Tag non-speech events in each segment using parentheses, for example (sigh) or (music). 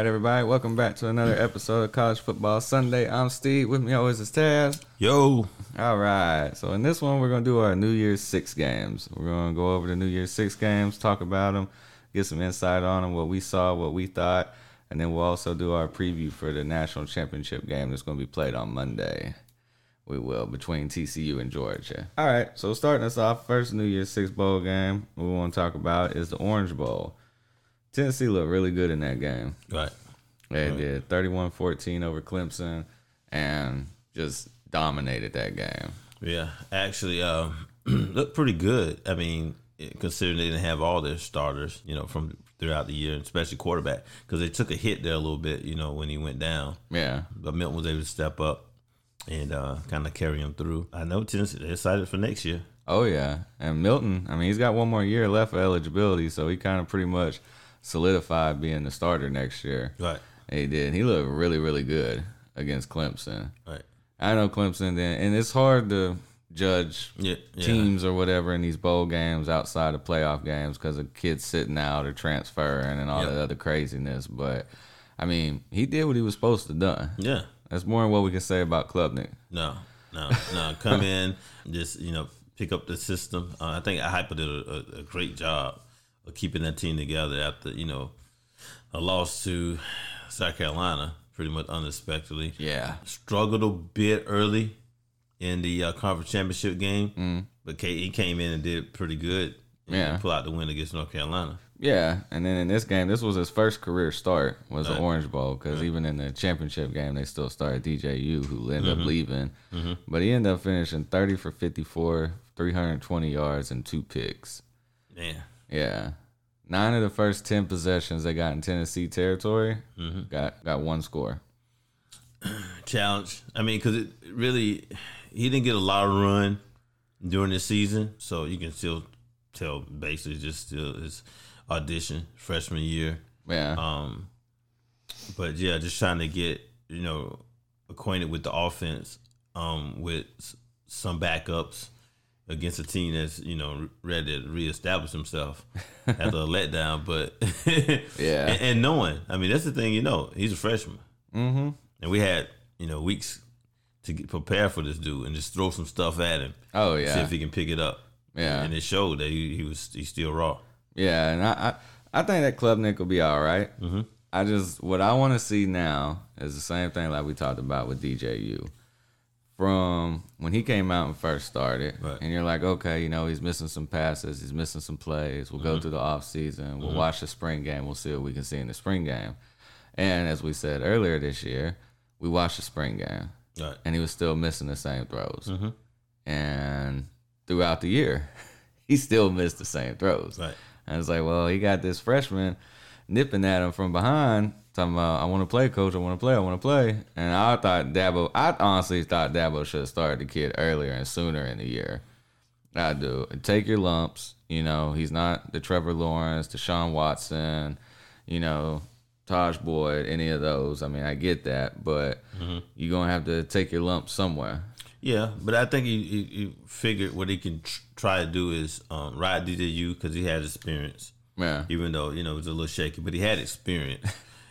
Right, everybody, welcome back to another episode of College Football Sunday. I'm Steve. With me always is Taz. Yo. All right, so in this one, we're gonna do our New Year's Six games. We're gonna go over the New Year's Six games, talk about them, get some insight on them, what we saw, what we thought, and then we'll also do our preview for the national championship game that's gonna be played on Monday. We will between TCU and Georgia. All right, so starting us off, first New Year's Six bowl game we want to talk about is the Orange Bowl. Tennessee looked really good in that game. Right. They Right. did 31 14 over Clemson and just dominated that game. Yeah. Actually, um, (clears throat) looked pretty good. I mean, considering they didn't have all their starters, you know, from throughout the year, especially quarterback, because they took a hit there a little bit, you know, when he went down. Yeah. But Milton was able to step up and uh, kind of carry him through. I know Tennessee, they're excited for next year. Oh, yeah. And Milton, I mean, he's got one more year left for eligibility, so he kind of pretty much solidified being the starter next year. Right. He did. He looked really, really good against Clemson. Right. I know Clemson, then, and it's hard to judge Yeah. yeah. teams or whatever in these bowl games outside of playoff games because of kids sitting out or transferring and all Yep. that other craziness. But I mean, he did what he was supposed to done. Yeah. That's more than what we can say about Klubnik. No, no, no. Come (laughs) in, just you know, pick up the system. Uh, I think Hyper did a, a, a great job keeping that team together after you know a loss to South Carolina, pretty much unexpectedly. Yeah, Struggled a bit early in the uh, conference championship game, but K- he came in and did pretty good. and Yeah. pull out the win against North Carolina. yeah. And then in this game, this was his first career start was the Right. Orange Bowl because even in the championship game, they still started DJU who ended Mm-hmm. up leaving, but he ended up finishing thirty for fifty four, three hundred twenty yards and two picks. Yeah, Yeah. Nine of the first ten possessions they got in Tennessee territory Mm-hmm. got got one score. (clears throat) challenge. I mean, because it really, he didn't get a lot of run during the season, so you can still tell basically just still his audition freshman year. Yeah. Um, but yeah, just trying to get you know acquainted with the offense, um, with some backups against a team that's you know ready to reestablish himself after a (laughs) letdown. But (laughs) Yeah. and, and knowing, I mean, that's the thing. You know, he's a freshman, mm-hmm. and we had you know weeks to get, prepare for this dude and just throw some stuff at him, Oh yeah, see if he can pick it up. Yeah. and it showed that he, he was he's still raw. Yeah, and I, I I think that Club Nick will be all right. Mm-hmm. I just what I want to see now is the same thing like we talked about with DJU. From when he came out and first started, Right. and you're like, okay, you know, he's missing some passes, he's missing some plays. We'll go through the off season, we'll watch the spring game, we'll see what we can see in the spring game. And as we said earlier this year, we watched the spring game, Right. and he was still missing the same throws. Mhm. And throughout the year, (laughs) he still missed the same throws. Right. And it's like, well, he got this freshman nipping at him from behind, talking about, I want to play, coach. I want to play. I want to play. And I thought Dabo, I honestly thought Dabo should have started the kid earlier and sooner in the year. I do. Take your lumps. You know, he's not the Trevor Lawrence, Deshaun Watson, you know, Tajh Boyd, any of those. I mean, I get that, but you're going to have to take your lumps somewhere. Yeah, but I think he, he, he figured what he can tr- try to do is um, ride DJU because he had experience, Yeah. even though you know it was a little shaky, but he had experience.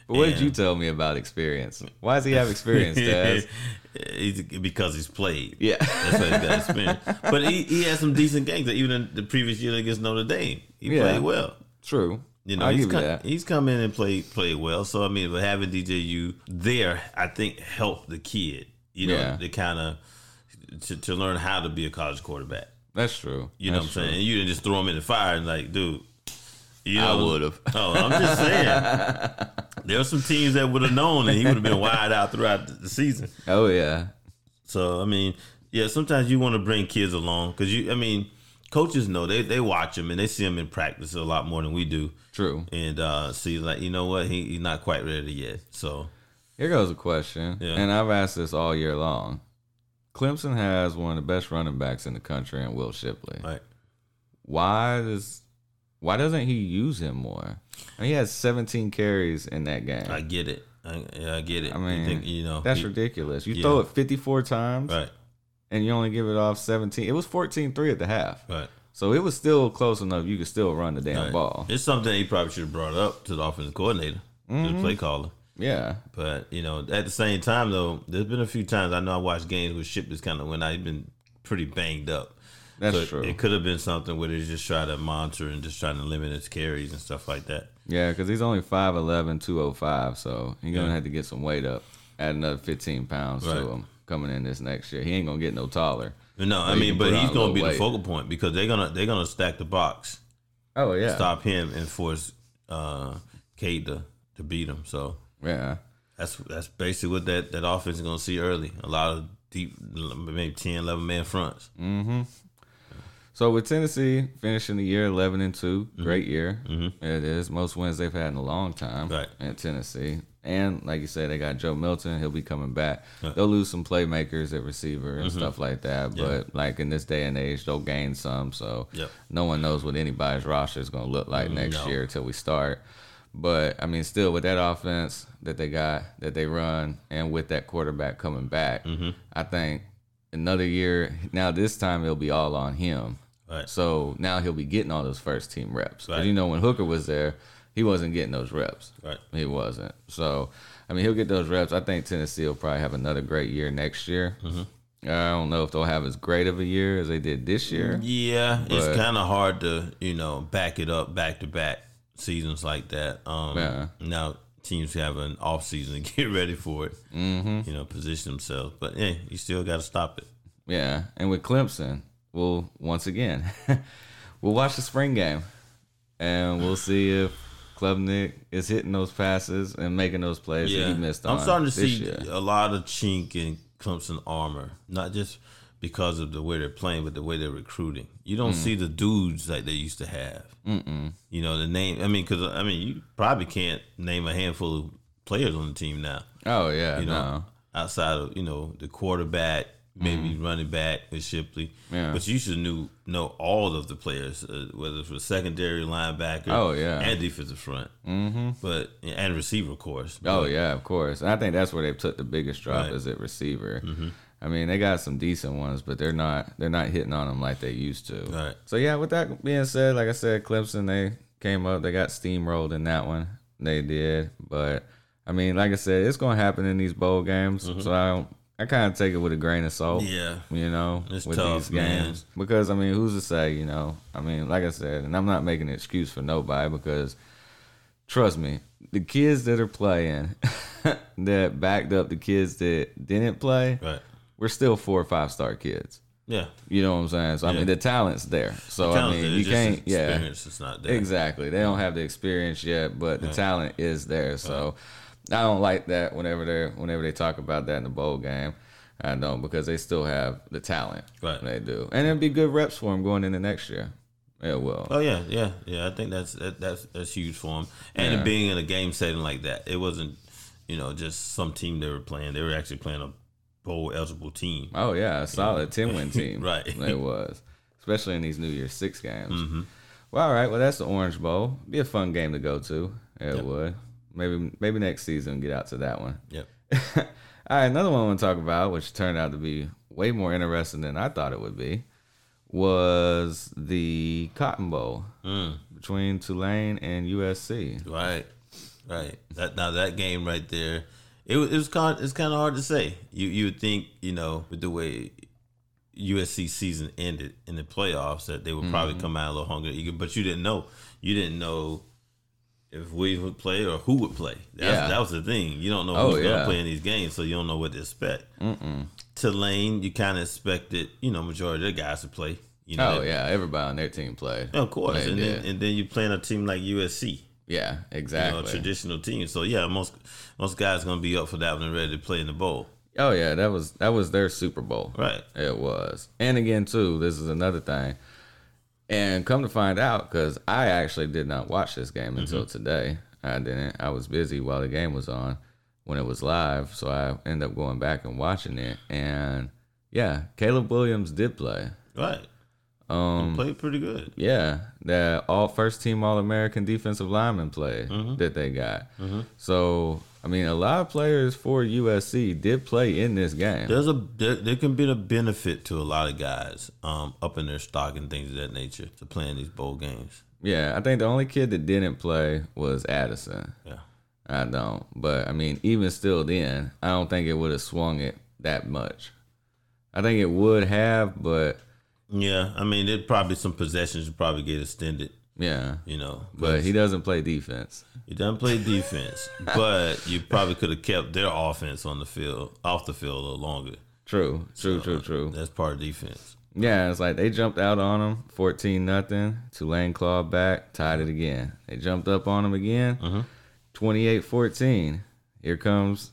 But what did you tell me about experience? Why does he have experience? (laughs) He's, because he's played. Yeah. That's why he's got experience. But he, he had some decent games. Even in the previous year against Notre Dame, he Yeah. played well. True. You know, I'll he's you come, he's come in and played played well. So I mean, but having DJU there, I think helped the kid. You know, Yeah. to kind of to, to learn how to be a college quarterback. That's true. You know That's what I'm saying? And you didn't just throw him in the fire and like, dude. You I would've. (laughs) Oh, I'm just saying. there are some teams that would have known, and he would have been wide out throughout the- season. Oh yeah. So I mean, yeah, sometimes you want to bring kids along because you, I mean, coaches know they they watch him and they see him in practice a lot more than we do, True. and uh, see like you know what he, he's not quite ready yet. So Here goes a question, Yeah. and I've asked this all year long. Clemson has one of the best running backs in the country, and Will Shipley. like Why does why doesn't he use him more? I mean, he has 17 carries in that game. I get it, I, yeah, I get it. I You mean, think, you know That's he- ridiculous. You yeah. throw it 54 times, right, and you only give it off 17. It was 14-3 at the half, right. so it was still close enough. You could still run the damn right. ball. It's something he probably should have brought up to the offensive coordinator. to the mm-hmm. play caller. Yeah. But you know, at the same time though, there's been a few times I know I watched games where Ship is kind of when I've been pretty banged up. That's So true. It could have been something where they just try to monitor and just trying to limit his carries and stuff like that. Yeah, because he's only 5'11", 205, so he's going to have to get some weight up. Add another 15 pounds Right. to him coming in this next year. He ain't going to get no taller. No, I mean, but he's gonna be weight. the focal point because they're gonna they're gonna stack the box, Oh, yeah. stop him, and force uh, Cade to, to beat him. So Yeah. that's that's basically what that, that offense is going to see early. A lot of deep, maybe 10, 11 man fronts. So with Tennessee finishing the year 11 and 2, Mm-hmm. great year. It is. Most wins they've had in a long time Right. at Tennessee. And like you said, they got Joe Milton. He'll be coming back. They'll lose some playmakers at receiver and stuff like that. Mm-hmm. Yeah. But like in this day and age, they'll gain some. So Yep. no one knows what anybody's roster is going to look like next no. year until we start. But I mean, still with that offense that they got, that they run, and with that quarterback coming back, Mm-hmm. I think another year. Now this time it'll be all on him. Right. So now he'll be getting all those first team reps. Right. you know when Hooker was there, he wasn't getting those reps. Right. He wasn't. So I mean he'll get those reps. I think Tennessee will probably have another great year next year. Mm-hmm. I don't know if they'll have as great of a year as they did this year. Yeah, it's kind of hard to you know back it up back to back seasons like that. Um, Yeah. Now teams have an off season to (laughs) get ready for it. Mm-hmm. You know, position themselves, but yeah, you still got to stop it. Yeah. And with Clemson, we'll once again (laughs) we'll watch the spring game and we'll see if Klubnik is hitting those passes and making those plays that Yeah, he missed on. I'm starting to see year. a lot of chink in Clemson armor, not just because of the way they're playing, but the way they're recruiting. You don't Mm. see the dudes like they used to have. Mm-mm. You know the name. I mean, because I mean, you probably can't name a handful of players on the team now. Oh yeah, You know, no. outside of you know the quarterback, maybe running back with Shipley. Mm-hmm. Yeah. But you should knew know all of the players, uh, whether it's for secondary linebacker, Oh, yeah. and defensive front, mm-hmm. but and receiver, of course. Oh yeah, of course. And I think that's where they took the biggest drop Right. Mm-hmm. is at receiver. I mean, they got some decent ones, but they're not they're not hitting on them like they used to. Right. So yeah, with that being said, like I said, Clemson they came up, they got steamrolled in that one. They did, but I mean, like I said, it's gonna happen in these bowl games. So I don't. I kind of take it with a grain of salt. Yeah. You know, It's with tough, these man. games because I mean, who's to say? You know, I mean, like I said, and I'm not making an excuse for nobody because trust me, the kids that are playing (laughs) that backed up the kids that didn't play, Right. we're still four or five star kids. Yeah. You know what I'm saying? So I mean, the talent's there. So I Talented, mean, you just can't. Yeah, experience is not there. exactly. They don't have the experience yet, but the talent is there. So I don't like that whenever they whenever they talk about that in the bowl game. I don't because they still have the talent. Right. They do, and it'd be good reps for them going into next year. It will. Oh yeah, yeah, yeah. I think that's that, that's that's huge for him, and Yeah. being in a game setting like that, it wasn't, you know, just some team they were playing. They were actually playing a bowl eligible team. Oh yeah, a solid ten win (laughs) team. Right. It was. Especially in these New Year's six games. Mm-hmm. Well, all right. Well that's the Orange Bowl. Be a fun game to go to. It Yep. would. Maybe maybe next season get out to that one. Yep. (laughs) all right, another one I want to talk about, which turned out to be way more interesting than I thought it would be, was the Cotton Bowl Mm. between Tulane and USC. Right. Right. That now that game right there, it was it was kind it's kind of hard to say. You you would think you know with the way USC season ended in the playoffs that they would probably come out a little hungry, but you didn't know. You didn't know if Williams would play or who would play. That's, Yeah. That was the thing. You don't know Oh, who's going yeah. to play in these games, so you don't know what to expect. Mm-mm. Tulane, you kind of expected, you know, majority of the guys to play. You know, Oh they- yeah, everybody on their team played. of course. They And then, and then you playing a team like USC Yeah, you know, exactly. a traditional team. So yeah, most most guys gonna be up for that one and ready to play in the bowl. Oh yeah, that was that was their Super Bowl. Right. It was. And again, too, this is another thing. And come to find out, because I actually did not watch this game mm-hmm. until today. I didn't. I was busy while the game was on when it was live. So I ended up going back and watching it. And yeah, Caleb Williams did play. Right. Um, Played pretty good. yeah, that all first team All American defensive lineman play mm-hmm. that they got. Mm-hmm. So I mean, a lot of players for USC did play in this game. There's a there, there can be a benefit to a lot of guys um up in their stock and things of that nature to playing these bowl games. Yeah, I think the only kid that didn't play was Addison. Yeah. I don't. But I mean, even still, then I don't think it would have swung it that much. I think it would have, but Yeah, I mean, it probably some possessions would probably get extended. Yeah. You know, But he doesn't play defense. he doesn't play defense, (laughs) but you probably could have kept their offense on the field, off the field a little longer. True, true, true, true. That's part of defense. Yeah, it's like they jumped out on him, fourteen nothing. Tulane clawed back, tied it again. They jumped up on him again, mm-hmm. 28-14. Here comes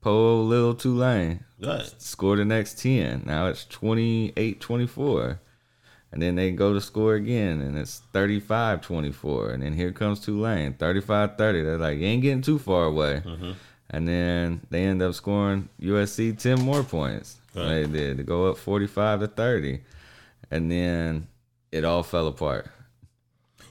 Po Little Tulane. Right. Score the next ten. Now it's 28-24. And then they go to score again, and it's 35-24. And then here comes Tulane, 35-30. They're like, you ain't getting too far away. And then they end up scoring USC 10 more points. Right. They did. to go up 45 to 30. And then it all fell apart.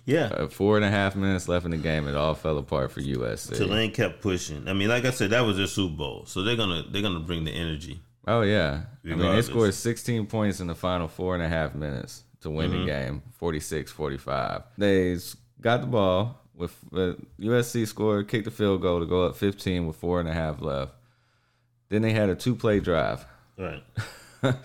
Yeah. Uh, four and a half minutes left in the game. It all fell apart for USC. Tulane kept pushing. I mean, like I said, that was their Super Bowl, so they're gonna they're gonna bring the energy. Oh, yeah. I mean, they scored 16 points in the final four and a half minutes to win Mm-hmm. the game 46 45. They got the ball. with uh, USC scored, kicked the field goal to go up 15 with four and a half left. Then they had a two play drive. Right. (laughs)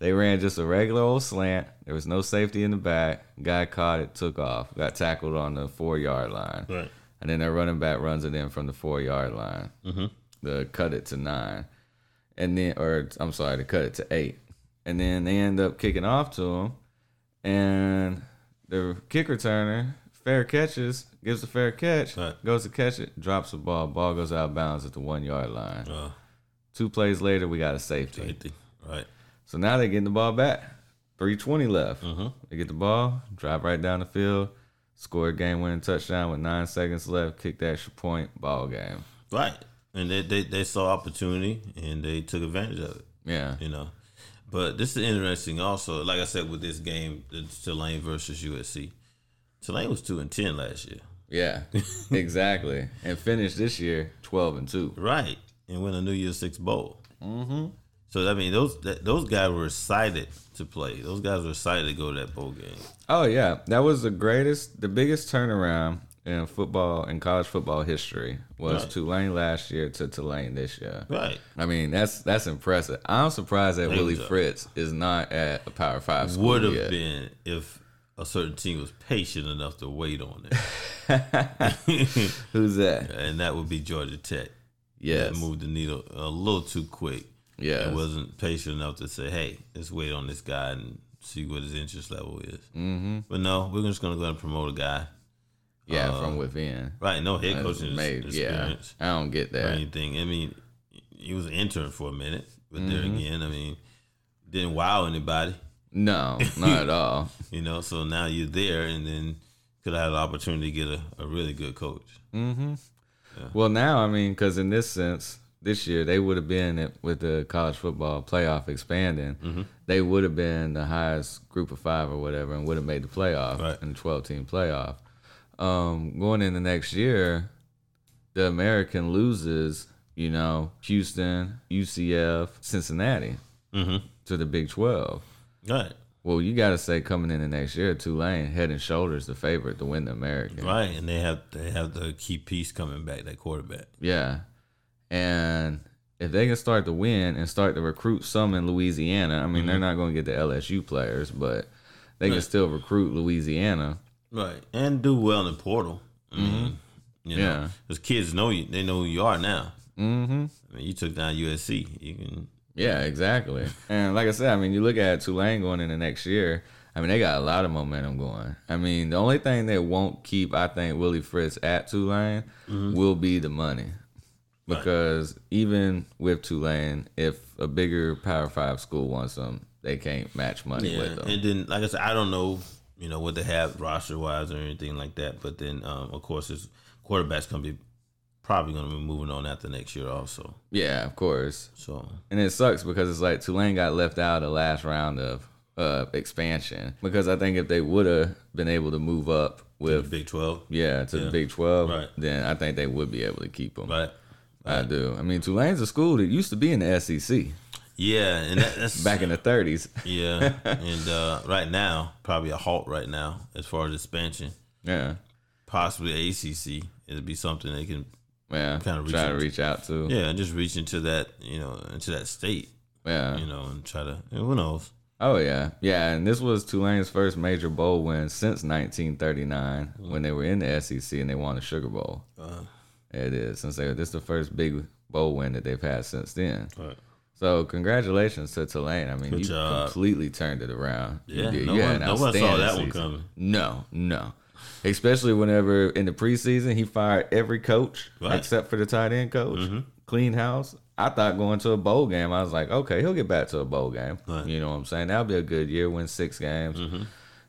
They ran just a regular old slant. There was no safety in the back. Guy caught it, took off, got tackled on the four yard line. Right. And then their running back runs it in from the four yard line Mm-hmm. to cut it to nine. And then, or I'm sorry, to cut it to eight. And then they end up kicking off to him. And the kick returner, fair catches, gives a fair catch, Right. goes to catch it, drops the ball. Ball goes out of bounds at the one yard line. Uh, Two plays later, we got a safety. safety. Right. So now they're getting the ball back. 320 left. Mm-hmm. They get the ball, drive right down the field, score a game winning touchdown with nine seconds left, kick the extra point, ball game. Right. And they, they they saw opportunity and they took advantage of it. Yeah. You know. But this is interesting also, like I said with this game, Tulane versus USC. Tulane was two and ten last year. Yeah. (laughs) exactly. And finished this year 12 and 2. Right. And win a New Year's Six bowl. Mm-hmm. So I mean those that, those guys were excited to play. Those guys were excited to go to that bowl game. Oh yeah, that was the greatest, the biggest turnaround in football in college football history was Right. Tulane last year to Tulane this year. Right. I mean, that's that's impressive. I'm surprised that Willie. Fritz is not at a Power Five school Would have been if a certain team was patient enough to wait on it. (laughs) Who's that? and that would be Georgia Tech. Yes. That moved the needle a little too quick. Yeah, It wasn't patient enough to say, hey, let's wait on this guy and see what his interest level is. Mm-hmm. But no, we're just going to go and promote a guy. Yeah, Uh, from within. Right, no head coaching made- yeah, experience I don't get or that. anything. I mean, he was an intern for a minute, but there Mm-hmm. again, I mean, didn't wow anybody, No, not at (laughs) all. you know. So now you're there, and then could have had an opportunity to get a, a really good coach. Well, now I mean, because in this sense, this year they would have been with the college football playoff expanding. Mm-hmm. They would have been the highest group of five or whatever, and would have made the playoff Right. in the twelve team playoff. Um, going into next year, the American loses. You know, Houston, UCF, Cincinnati Mm-hmm. to the Big Twelve. Right, Well, you got to say coming into next year, Tulane head and shoulders the favorite to win the American. right, and they have they have the key piece coming back, that quarterback. Yeah. And if they can start to win and start to recruit some in Louisiana, I mean, they're not going to get the LSU players, but they can still recruit Louisiana. Right, and do well in the portal. I mean, you know, Yeah. because kids know you, they know who you are now. Mm-hmm. I mean, you took down USC. You can Yeah, exactly. and like I said, I mean, you look at Tulane going in the next year. I mean, they got a lot of momentum going. I mean, the only thing that won't keep, I think, Willie Fritz at Tulane will be the money. Right. Because even with Tulane, if a bigger Power Five school wants them, they can't match money Yeah, with them. and then like I said, I don't know, you know, what they have roster wise or anything like that. But then, um, of course, his quarterback's gonna be probably gonna be moving on after next year also. yeah, of course. So And it sucks because it's like Tulane got left out of the last round of uh, expansion. Because I think if they would have been able to move up the with Big Twelve, yeah to Yeah. the Big Twelve, Right. then I think they would be able to keep them. right? I do. I mean, Tulane's a school that used to be in the SEC Yeah, and that, that's back in the '30s. yeah, (laughs) and uh, right now probably a halt right now as far as expansion. Yeah, Possibly ACC. It'd be something they can Yeah, Kinda reach try to reach out to. Yeah, and just reach into that, you know, into that state, yeah. you know, and try to. Who knows? Oh yeah, yeah, and this was Tulane's first major bowl win since 1939 when they were in the SEC and they won the Sugar Bowl. Uh, It is since they this is the first big bowl win that they've had since then. right. So congratulations to Tulane. I mean, Good you job. completely turned it around. Yeah, you, no You one- no one saw that one coming. No, no. Especially whenever in the preseason he fired every coach Right. except for the tight end coach. Mm-hmm. Clean house. I thought going to a bowl game, I was like, okay, he'll get back to a bowl game. Right. Mm-hmm. You know what I'm saying? That'll be a good year. Win six games.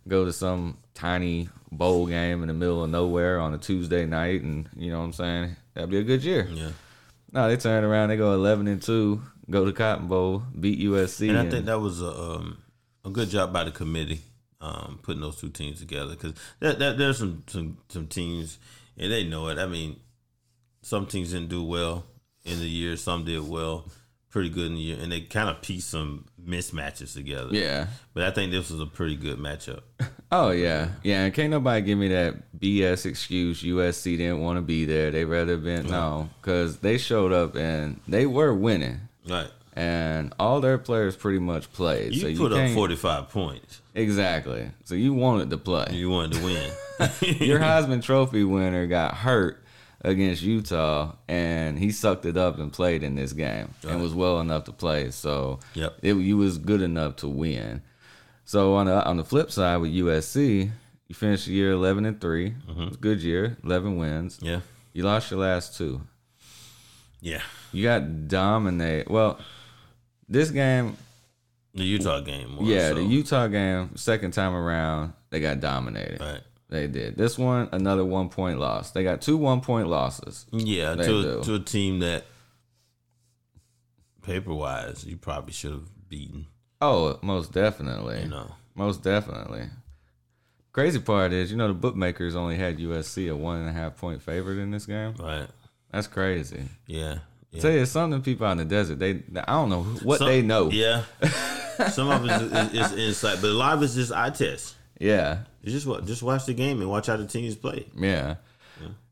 Go to some tiny bowl game in the middle of nowhere on a Tuesday night, and you know what I'm saying? That'd be a good year. Yeah. No, they turn around. They go 11 and two. Go to Cotton Bowl, beat USC. And I think that was a um, a good job by the committee um, putting those two teams together because there, there, there's some, some some teams and they know it. I mean, some teams didn't do well in the year, some did well, pretty good in the year, and they kind of pieced some mismatches together. yeah. but I think this was a pretty good matchup. (laughs) Oh yeah, yeah. And can't nobody give me that BS excuse. USC didn't want to be there. They rather have been no, because they showed up and they were winning, Right. and all their players pretty much played. You so put up 45 points. exactly. So you wanted to play. You wanted to win. (laughs) Your (laughs) Heisman Trophy winner got hurt against Utah, and he sucked it up and played in this game Right. and was well enough to play. So Yep. it, you was good enough to win. So on the on the flip side with USC, you finished the year eleven and 3 Mm-hmm. It's a good year, eleven wins. yeah. You lost your last two. Yeah. You got dominated. Well, this game, The Utah game. more yeah, so. the Utah game, second time around, they got dominated. Right. They did. This one, another one point loss. They got two one point losses. Yeah, They to do. to a team that paper wise you probably should have beaten. Oh, most definitely. You know, Most definitely. Crazy part is, you know, the bookmakers only had USC a one and a half point favorite in this game. right? That's crazy. Yeah, yeah. Tell you it's something people out in the desert. They, I don't know what Some- they know. Yeah, (laughs) some of it is, is, is insight, but a lot of it's just eye test. yeah, You just wa- just watch the game and watch how the teams play. yeah.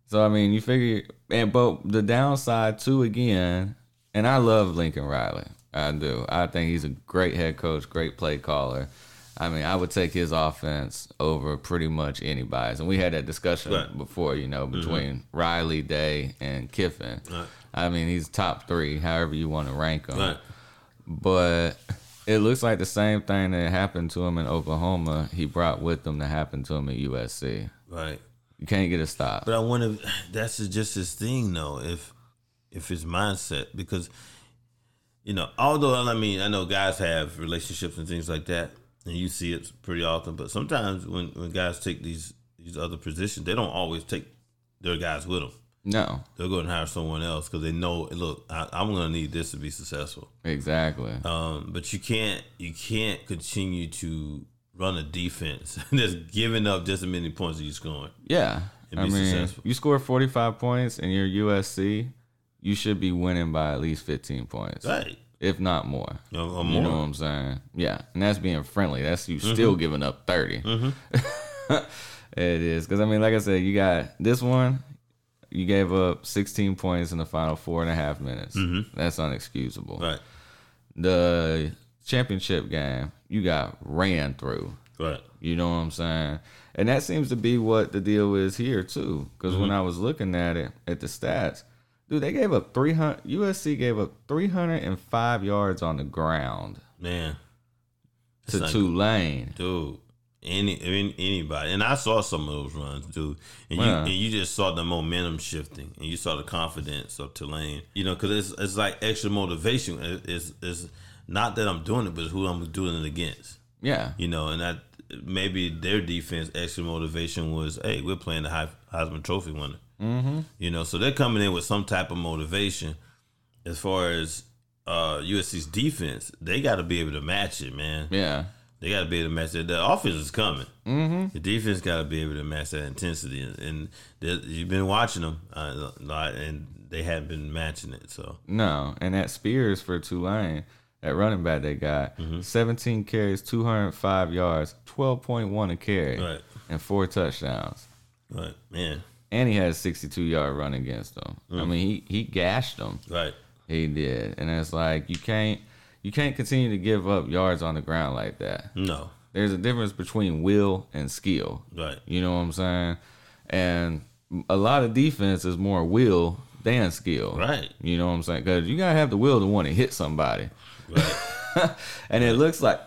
So I mean, you figure, and but the downside too, again, and I love Lincoln Riley. I do. I think he's a great head coach, great play caller. I mean, I would take his offense over pretty much anybody's, and we had that discussion Right. before, you know, mm-hmm. between Riley, Day, and Kiffin. Right. I mean, he's top three, however you want to rank him. Right. But it looks like the same thing that happened to him in Oklahoma, he brought with him to happen to him at USC. Right. You can't get a stop. But I wonder, that's just his thing, though. If if his mindset, because you know, although I mean, I know guys have relationships and things like that, and you see it pretty often. But sometimes when when guys take these these other positions, they don't always take their guys with them. No, They'll go and hire someone else because they know, look, I, I'm going to need this to be successful. exactly. Um, but you can't you can't continue to run a defense (laughs) that's giving up just as many points as you're scoring. Yeah. and I mean, successful. you score 45 points and you're USC, you should be winning by at least 15 points, Right. if not more. Or, or You more. Mm-hmm. know what I'm saying? Yeah. And that's being friendly. That's you still giving up 30. (laughs) it is. Because, I mean, like I said, you got this one, you gave up 16 points in the final four and a half minutes. That's unexcusable. Mm-hmm. Right. The championship game, you got ran through. Right. You know what I'm saying? And that seems to be what the deal is here too. Because when I was looking at it at the stats, dude, they gave up 300. USC gave up 305 yards on the ground Man. to Tulane. Dude. Any, I mean, anybody, and I saw some of those runs, dude. And you Yeah. and you just saw the momentum shifting, and you saw the confidence of Tulane. You know, because it's it's like extra motivation. It- It's it's not that I'm doing it, but who I'm doing it against. Yeah, You know, and that maybe their defense extra motivation was, hey, we're playing the Heisman Trophy winner. Mm-hmm. You know, so they're coming in with some type of motivation. As far as uh, USC's defense, they got to be able to match it, man. yeah, They got to be able to match that. The offense is coming. Mm-hmm. The defense got to be able to match that intensity, and, and you've been watching them, uh, lot, and they haven't been matching it. So no. And that Spears for Tulane, that running back they got, Mm-hmm. 17 carries, 205 yards, 12.1 a carry, Right. and four touchdowns. Right, man. and he had a 62 yard run against them. Mm. I mean, he he gashed them. Right. He did, and it's like you can't you can't continue to give up yards on the ground like that. No. There's a difference between will and skill. Right. You know what I'm saying? And a lot of defense is more will than skill. Right. You know what I'm saying? Because you gotta have the will to want to hit somebody. Right. (laughs) And it looks like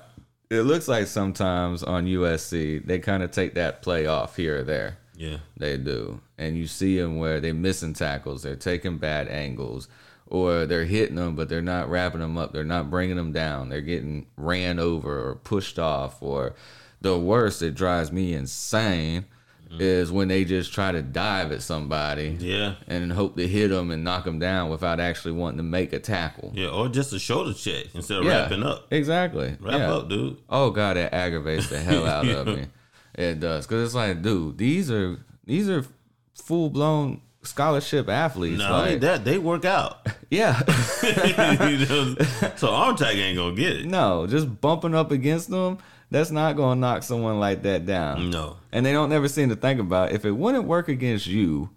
it looks like sometimes on USC they kind of take that play off here or there. yeah. They do, and you see them where they're missing tackles, they're taking bad angles, or they're hitting them, but they're not wrapping them up, they're not bringing them down, they're getting ran over or pushed off, or the worst that drives me insane mm-hmm. is when they just try to dive at somebody Yeah. and hope to hit them and knock them down without actually wanting to make a tackle. Yeah. Or just a shoulder check instead of Yeah, wrapping up. Exactly. Wrap yeah. up, dude. Oh god, that aggravates the hell out of (laughs) me. It does because it's like, dude, these are these are full blown scholarship athletes. Only like, that, they work out. (laughs) yeah, (laughs) You know, so ain't gonna get it. no, just bumping up against them, that's not gonna knock someone like that down. No. And they don't never seem to think about if it wouldn't work against you,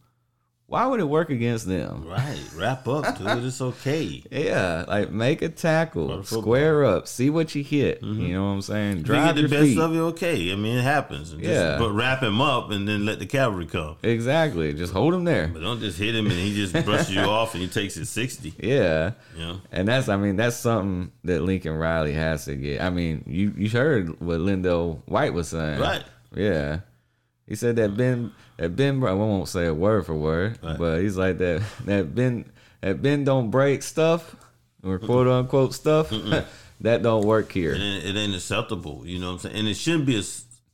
why would it work against them? Right. Wrap up, dude. It's (laughs) okay. Yeah, like make a tackle, square up, see what you hit. You mm-hmm. know what I'm saying? If you get the best feet. of you, okay. I mean, it happens. Just, Yeah. But wrap him up and then let the cavalry come. Exactly. Just hold him there. But don't just hit him and he just (laughs) brushes you off and he takes it 60. Yeah. Yeah. And that's, I mean, that's something that Lincoln Riley has to get. I mean, you you heard what Lindell White was saying, Right. Yeah, he said that Ben that Ben. I won't say a word for word, Right. but he's like that that Ben that Ben don't break stuff or quote unquote stuff (laughs) that don't work here. It ain't, it ain't acceptable. You know what I'm saying? And it shouldn't be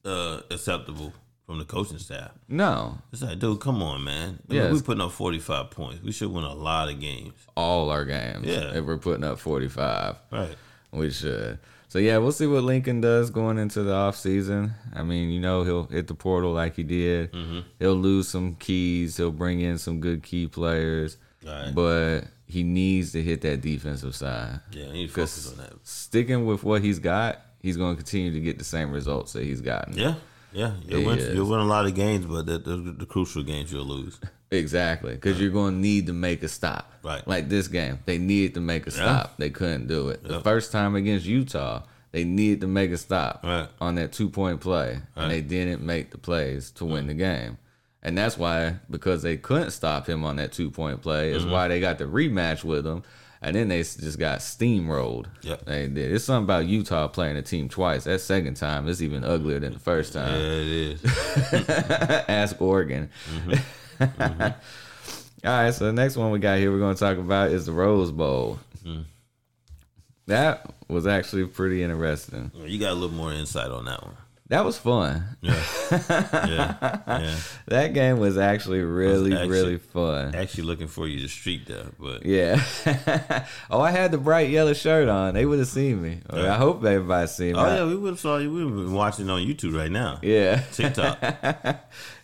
uh, acceptable from the coaching staff. No, It's like, dude, come on, man. I mean, Yes. we putting up 45 points. We should win a lot of games. all our games. Yeah. if we're putting up forty five. Right. We should. So yeah, we'll see what Lincoln does going into the off season. I mean, you know, he'll hit the portal like he did. Mm-hmm. He'll lose some keys. He'll bring in some good key players, Right. but he needs to hit that defensive side. Yeah, need focus on that. Sticking with what he's got, he's going to continue to get the same results that he's gotten. Yeah. Yeah. You'll, He win, you'll win a lot of games, but the, the, the crucial games you'll lose. Exactly, because you're going to need to make a stop. Right. Like this game, they needed to make a stop. They couldn't do it. The first time against Utah, they needed to make a stop Right. on that two point play, Right. and they didn't make the plays to win the game. And that's why, because they couldn't stop him on that two point play, is why they got the rematch with him. And then they just got steamrolled. Yeah, They did. It's something about Utah playing a team twice. That second time, it's even uglier than the first time. Yeah, it is. (laughs) Ask Oregon. Mm-hmm. (laughs) All right, so the next one we got here we're going to talk about is the Rose Bowl. Mm. That was actually pretty interesting. You got a little more insight on that one. That was fun. Yeah. yeah. Yeah. (laughs) That game was actually really, actually- really fun. Actually looking for you to streak there, but Yeah. (laughs) oh, I had the bright yellow shirt on. They would have seen me. Yeah. I hope everybody seen me. Oh yeah, we would have saw you. We would have been watching on YouTube right now. Yeah. TikTok.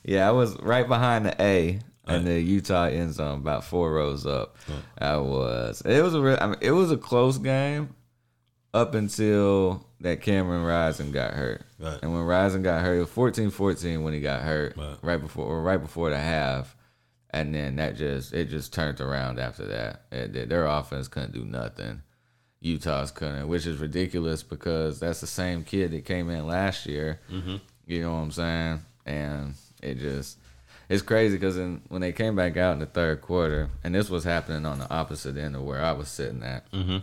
Yeah, I was right behind the A Right. in the Utah end zone, about four rows up. I was. It was a real. I mean, it was a close game up until that Cameron Rising got hurt. Right. And when Rising got hurt, it was 14-14 when he got hurt. Right. Right before, or right before the half, and then that just it just turned around after that. It. Their offense couldn't do nothing. Utah's couldn't, which is ridiculous because that's the same kid that came in last year. Mm-hmm. You know what I'm saying? And it just it's crazy because when they came back out in the third quarter, and this was happening on the opposite end of where I was sitting at. Mm-hmm.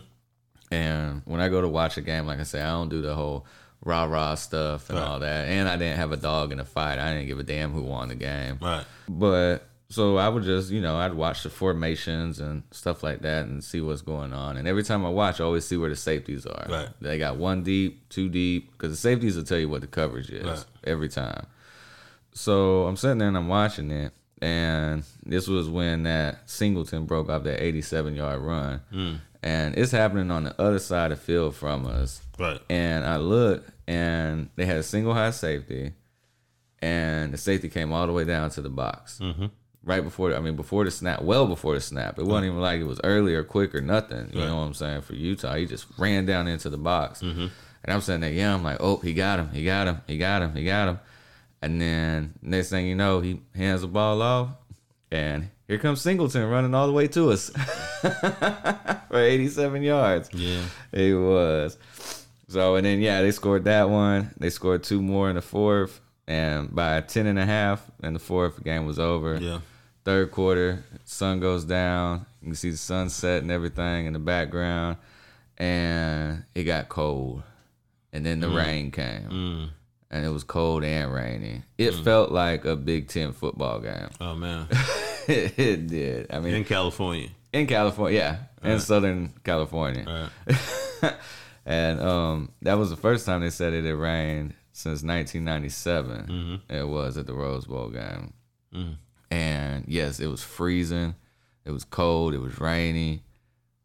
And when I go to watch a game, like I say, I don't do the whole rah rah stuff and Right. all that. And I didn't have a dog in the fight. I didn't give a damn who won the game. Right. But so I would just, you know, I'd watch the formations and stuff like that and see what's going on. And every time I watch, I always see where the safeties are. Right. They got one deep, two deep, because the safeties will tell you what the coverage is Right. every time. So I'm sitting there and I'm watching it. And this was when that Singleton broke off that 87 yard run. Hmm. And it's happening on the other side of the field from us. Right. And I looked, and they had a single high safety, and the safety came all the way down to the box Mm-hmm. right before. I mean, before the snap, well before the snap. It wasn't even like it was early or quick or nothing. You Right. know what I'm saying? For Utah, he just ran down into the box, Mm-hmm. and I'm sitting there, yeah, I'm like, oh, he got him, he got him, he got him, he got him, and then next thing you know, he hands the ball off, and here comes Singleton running all the way to us (laughs) for 87 yards. Yeah. It was. So, and then, yeah, they scored that one. They scored two more in the fourth, and by 10 and a half in the fourth, the game was over. Yeah. Third quarter, sun goes down. You can see the sunset and everything in the background, and it got cold. And then the rain came, Mm. And it was cold and rainy. It felt like a Big Ten football game. Oh man. (laughs) it did. I mean, In California. in California, yeah, in Southern California. Right. (laughs) and um, that was the first time they said it had rained since 1997. It was at the Rose Bowl game. Mm. And yes, it was freezing. It was cold. It was rainy,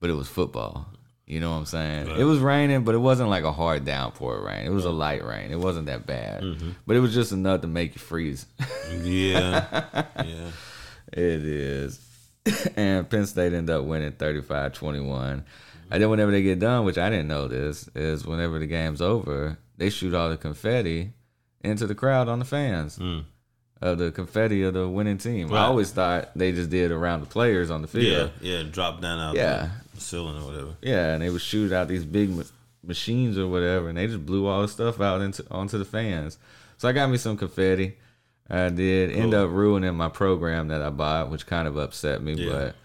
but it was football. You know what I'm saying? Right. It was raining, but it wasn't like a hard downpour rain. It was a light rain. It wasn't that bad, but it was just enough to make you freeze. Yeah. (laughs) yeah. It is. (coughs) and Penn State ended up winning 35 21. And then whenever they get done, which I didn't know this, is whenever the game's over, they shoot all the confetti into the crowd on the fans Mm. of the confetti of the winning team. I always thought they just did around the players on the field. Yeah. Drop down out Yeah. Ceiling or whatever. Yeah, and they would shoot out these big ma- machines or whatever, and they just blew all the stuff out into onto the fans. So I got me some confetti. I did end up ruining my program that I bought, which kind of upset me. Yeah. But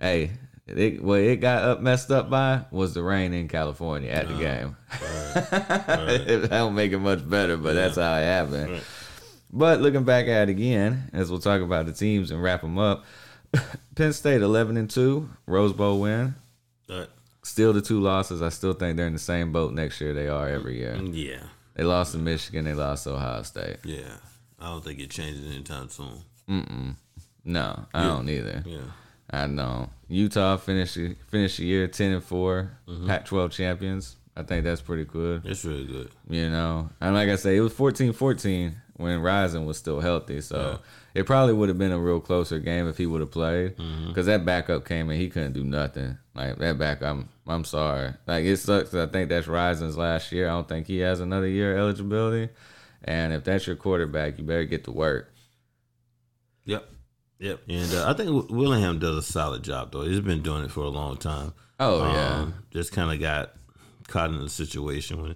hey, it, what it got up messed up by was the rain in California at the game. (laughs) it don't make it much better, but that's how it happened. Right. But looking back at it again, as we'll talk about the teams and wrap them up, (coughs) Penn State eleven and two, Rose Bowl win. Right. Still the two losses. I still think they're in the same boat next year they are every year. Yeah. They lost to Michigan. They lost to Ohio State. Yeah. I don't think it changes anytime soon. Mm-mm. No, I don't either. Yeah. I know. Utah finished finished the year ten and 4 Mm-hmm. Pac-12 champions. I think that's pretty good. It's really good. You know, and like I say, it was 14-14 when Rising was still healthy. So it probably would have been a real closer game if he would have played. Mm-hmm. Because that backup came in, he couldn't do nothing. Like that backup, I'm I'm sorry. Like it sucks. I think that's Rising's last year. I don't think he has another year eligibility. And if that's your quarterback, you better get to work. Yep. Yep. And uh, I think Whittingham does a solid job, though. He's been doing it for a long time. Oh yeah, Um, just kind of got caught in a situation when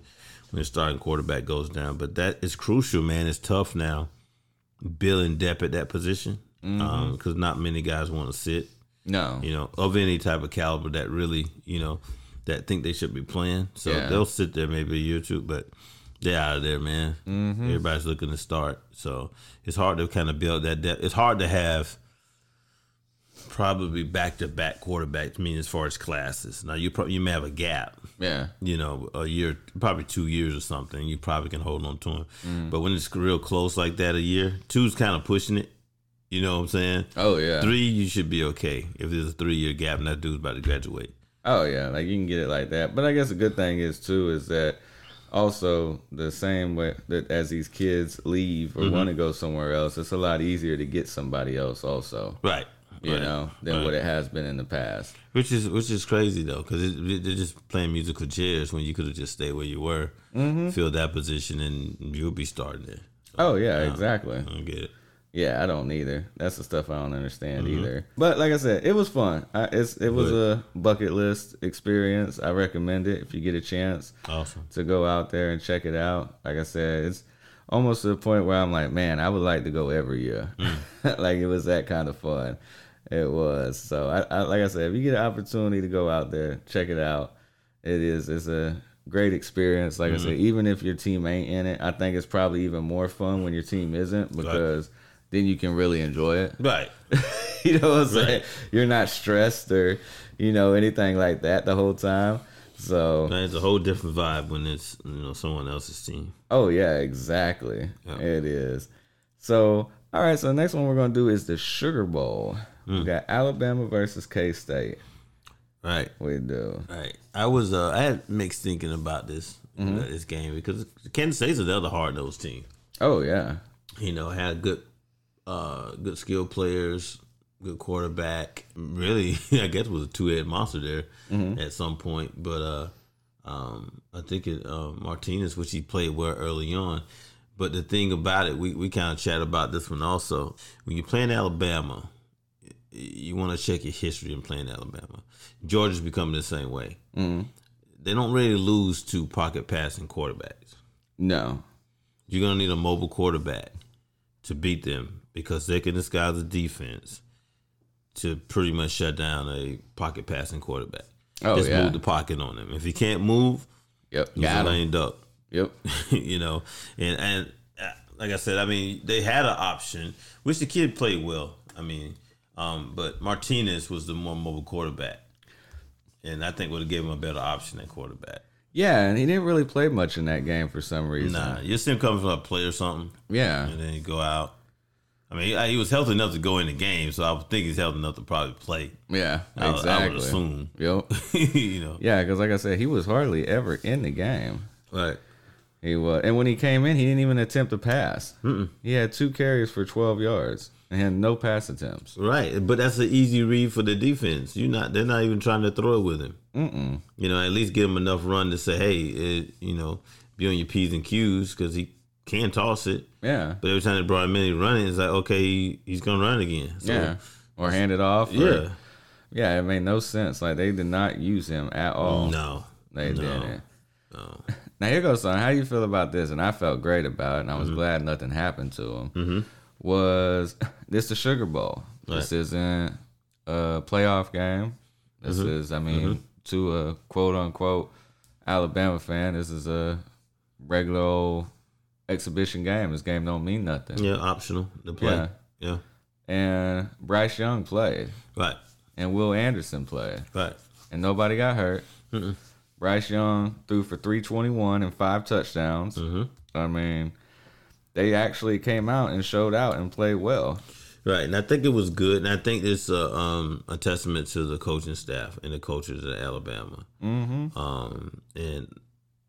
when the starting quarterback goes down. But that is crucial, man. It's tough now building depth at that position mm-hmm. um, because not many guys want to sit. no, You know, of any type of caliber that really, you know, that think they should be playing. So Yeah. they'll sit there maybe a year or two, but they're out of there, man. Mm-hmm. Everybody's looking to start, so it's hard to kind of build that depth. It's hard to have probably back to back quarterbacks. I mean, as far as classes, now you probably you may have a gap, yeah, you know, a year, probably two years or something. You probably can hold on to him, Mm. but when it's real close like that, a year, two's kind of pushing it. You know what I'm saying? oh yeah, Three, you should be okay if there's a three year gap and that dude's about to graduate. Oh yeah, like you can get it like that. But I guess a good thing is too is that also the same way that as these kids leave or want to go somewhere else, it's a lot easier to get somebody else also. Right. You right, know than right. what it has been in the past. which is which is crazy though, because they're just playing musical chairs when you could have just stayed where you were, Mm-hmm. fill that position, and you'll be starting there. Oh yeah, exactly. I don't get it. Yeah, I don't either. That's the stuff I don't understand Mm-hmm. either. But like I said, it was fun. I, it's it was a bucket list experience. I recommend it if you get a chance. Awesome. to go out there and check it out. Like I said, it's almost to the point where I'm like, man, I would like to go every year. (laughs) like it was that kind of fun. It was. So I, I like I said, if you get an opportunity to go out there, check it out. It is it's a great experience. Like I said, mm-hmm. even if your team ain't in it, I think it's probably even more fun when your team isn't because then you can really enjoy it. Right. (laughs) you know what I'm saying? Right. You're not stressed or, you know, anything like that the whole time. So Man, it's a whole different vibe when it's you know someone else's team. Oh yeah, exactly. Yeah. It is. So all right, so the next one we're gonna do is the Sugar Bowl. Mm. We got Alabama versus K State. Right. We do. Right. I was uh I had mixed thinking about this Mm-hmm. uh, this game because Kansas State's another hard nosed team. Oh yeah. you know, had good, uh, good skill players, good quarterback. Really, (laughs) I guess was a two head monster there at some point. But uh, um, I think it uh, Martinez, which he played well early on. But the thing about it, we, we kind of chat about this one also. When you play in Alabama, you want to check your history in playing Alabama. Georgia's becoming the same way. Mm-hmm. They don't really lose to pocket passing quarterbacks. No. You're gonna need a mobile quarterback to beat them because they can disguise the defense to pretty much shut down a pocket passing quarterback. Oh, Just yeah. move the pocket on them. If he can't move, Yep. he's a lame duck. Yep. (laughs) you know, and and uh, like I said, I mean, they had an option, which the kid played well. I mean, um, but Martinez was the more mobile quarterback, and I think would have given him a better option at quarterback. Yeah, and he didn't really play much in that game for some reason. Nah, you see him coming from a play or something, Yeah. and then he go out. I mean, he, he was healthy enough to go in the game, so I would think he's healthy enough to probably play. Yeah. I, exactly. I would assume, Yep. (laughs) you know, Yeah, because like I said, he was hardly ever in the game. right? He was, and when he came in, he didn't even attempt a pass. He had two carries for twelve yards and had no pass attempts. Right, but that's an easy read for the defense. You not they're not even trying to throw it with him. Mm-mm. You know, at least give him enough run to say, hey, it, you know, be on your p's and q's because he can toss it. Yeah, But every time they brought him in, he running. It's like okay, he, he's gonna run again. So, yeah, or hand it off. or- yeah. yeah. It made no sense. Like they did not use him at all. No, They no, didn't. no. Now here goes son. How you feel about this? And I felt great about it, and I was mm-hmm. glad nothing happened to him. Mm-hmm. Was (laughs) this the Sugar Bowl? This isn't a playoff game. This mm-hmm. is, I mean, mm-hmm. to a quote unquote Alabama fan, this is a regular old exhibition game. This game don't mean nothing. Yeah, optional to play. Yeah. Yeah, And Bryce Young played, right, and Will Anderson played, right. and nobody got hurt. Bryce Young threw for 321 and five touchdowns. Mm-hmm. I mean, they actually came out and showed out and played well. Right, and I think it was good, and I think it's a, um, a testament to the coaching staff and the coaches at Alabama. Mm-hmm. Um, and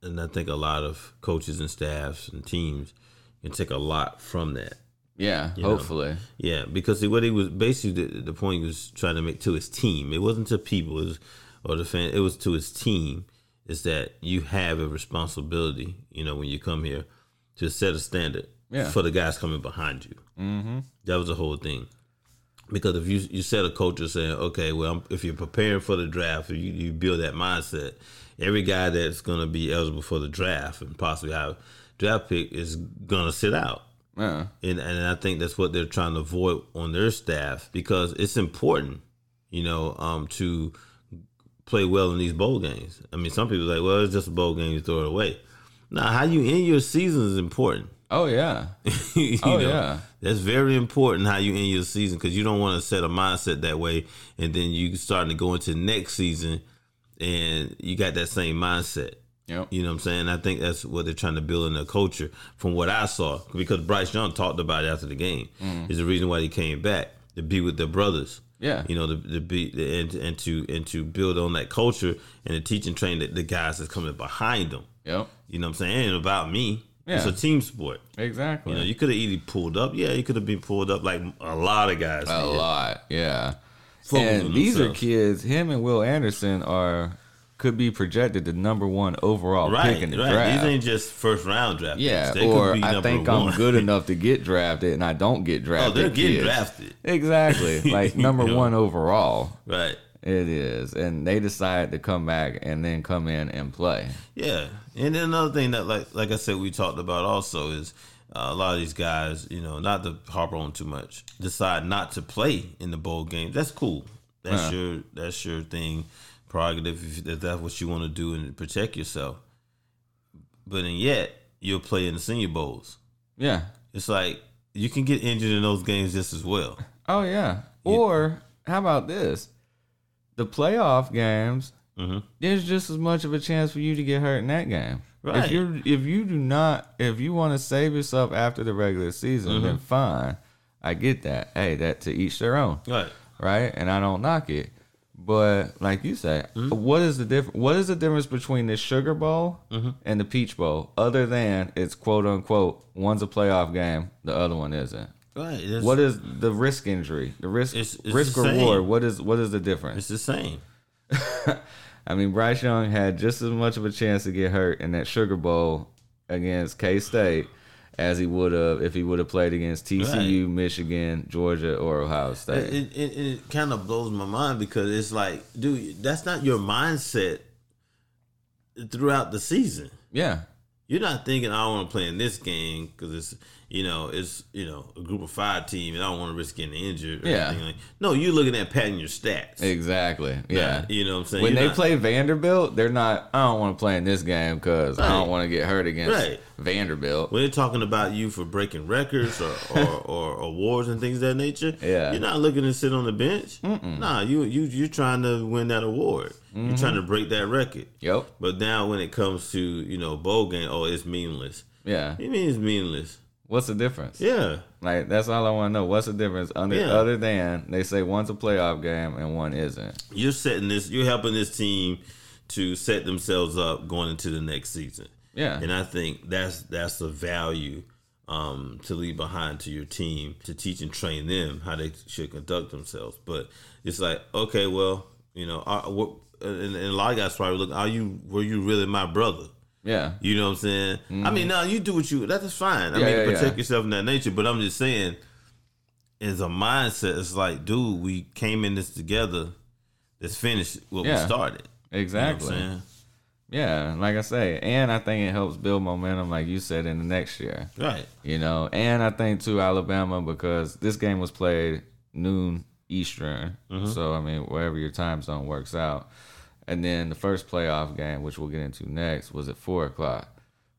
and I think a lot of coaches and staffs and teams can take a lot from that. Yeah, know. hopefully. Yeah, because what he was basically the, the point he was trying to make to his team. It wasn't to people, it was, or the fan. It was to his team. Is that you have a responsibility, you know, when you come here, to set a standard Yeah. for the guys coming behind you. Mm-hmm. That was the whole thing. Because if you you set a culture saying, okay, well, I'm, if you're preparing for the draft, if you, you build that mindset, every guy that's going to be eligible for the draft and possibly have draft pick is going to sit out Yeah. and and I think that's what they're trying to avoid on their staff because it's important, you know, um, to play well in these bowl games. I mean, some people are like, well, it's just a bowl game, you throw it away. Now, how you end your season is important. Oh yeah. (laughs) Oh, you Oh, know, yeah. that's very important how you end your season because you don't want to set a mindset that way, and then you starting to go into next season, and you got that same mindset. Yep. You know what I'm saying? I think that's what they're trying to build in their culture from what I saw. Because Bryce Young talked about it after the game. Mm. Is the reason why he came back to be with their brothers. Yeah. You know, the to be and, and to and to build on that culture and to teach and train the, the guys that's coming behind them. Yep. You know what I'm saying? It ain't about me. Yeah. It's a team sport. Exactly. You know, you could have easily pulled up. Yeah, you could have been pulled up like a lot of guys. a did. lot. Yeah. Focus and these are kids. Him and Will Anderson are could be projected the number one overall Right, pick in the right. draft. These ain't just first round draft. yeah, picks. They could or be I think one. I'm good (laughs) enough to get drafted, and I don't get drafted. Oh, they're getting kids. drafted. (laughs) Exactly, like number You know? one overall. Right. It is, and they decide to come back and then come in and play. Yeah, and then another thing that, like, like I said, we talked about also is uh, a lot of these guys, you know, not to harp on too much, decide not to play in the bowl game. That's cool. That's Yeah. your that's your thing, prerogative. If, if that's what you want to do and protect yourself. But and yet you'll play in the senior bowls. Yeah. It's like you can get injured in those games just as well. (laughs) Oh yeah. Or how about this? The playoff games. Mhm. There's just as much of a chance for you to get hurt in that game. Right. If you if you do not if you want to save yourself after the regular season, then fine. I get that. Hey, that to each their own. Right. right? And I don't knock it. But like you say, mm-hmm. what is the difference? What is the difference between the Sugar Bowl mm-hmm. and the Peach Bowl, other than it's quote unquote one's a playoff game, the other one isn't? Right. What is the risk injury, the risk It's- it's risk the same. reward? What is what is the difference? it's the same. (laughs) I mean, Bryce Young had just as much of a chance to get hurt in that Sugar Bowl against K State as he would have if he would have played against TCU, Michigan, Georgia, or Ohio State. It, it, it kind of blows my mind because it's like, dude, that's not your mindset throughout the season. yeah, You're not thinking I want to play in this game because it's you know it's you know a group of five team and I don't want to risk getting injured. Or Yeah. anything like, no, you're looking at padding your stats. exactly. Yeah. you know what I'm saying. when You're they not- play Vanderbilt, they're not. I don't want to play in this game because I don't want to get hurt against Right. Vanderbilt. when they're talking about you for breaking records or, (laughs) or, or awards and things of that nature, Yeah. you're not looking to sit on the bench. Nah, you you you're trying to win that award. You're trying to mm-hmm. break that record. Yep. But now when it comes to you know bowl game, oh, it's meaningless. Yeah. It means meaningless. What's the difference? Yeah, Like that's all I want to know. What's the difference under, Yeah. other than they say one's a playoff game and one isn't? you're setting this. You're helping this team to set themselves up going into the next season. Yeah. And I think that's that's the value um, to leave behind to your team to teach and train them how they should conduct themselves. But it's like, okay, well, you know, are, what, and, and a lot of guys probably look, are you were you really my brother? Yeah. You know what I'm saying? I mean, no, you do what you. That's fine. I Mm-hmm. Yeah, mean, yeah, protect yeah. yourself in that nature. But I'm just saying, as a mindset, it's like, dude, we came in this together. Let's finish what we started. You know what I'm Exactly. Yeah, like I say, and I think it helps build momentum, like you said, in the next year. Right. You know, and I think too Alabama because this game was played noon Eastern, Mm-hmm. so I mean wherever your time zone works out. And then the first playoff game, which we'll get into next, was at four o'clock,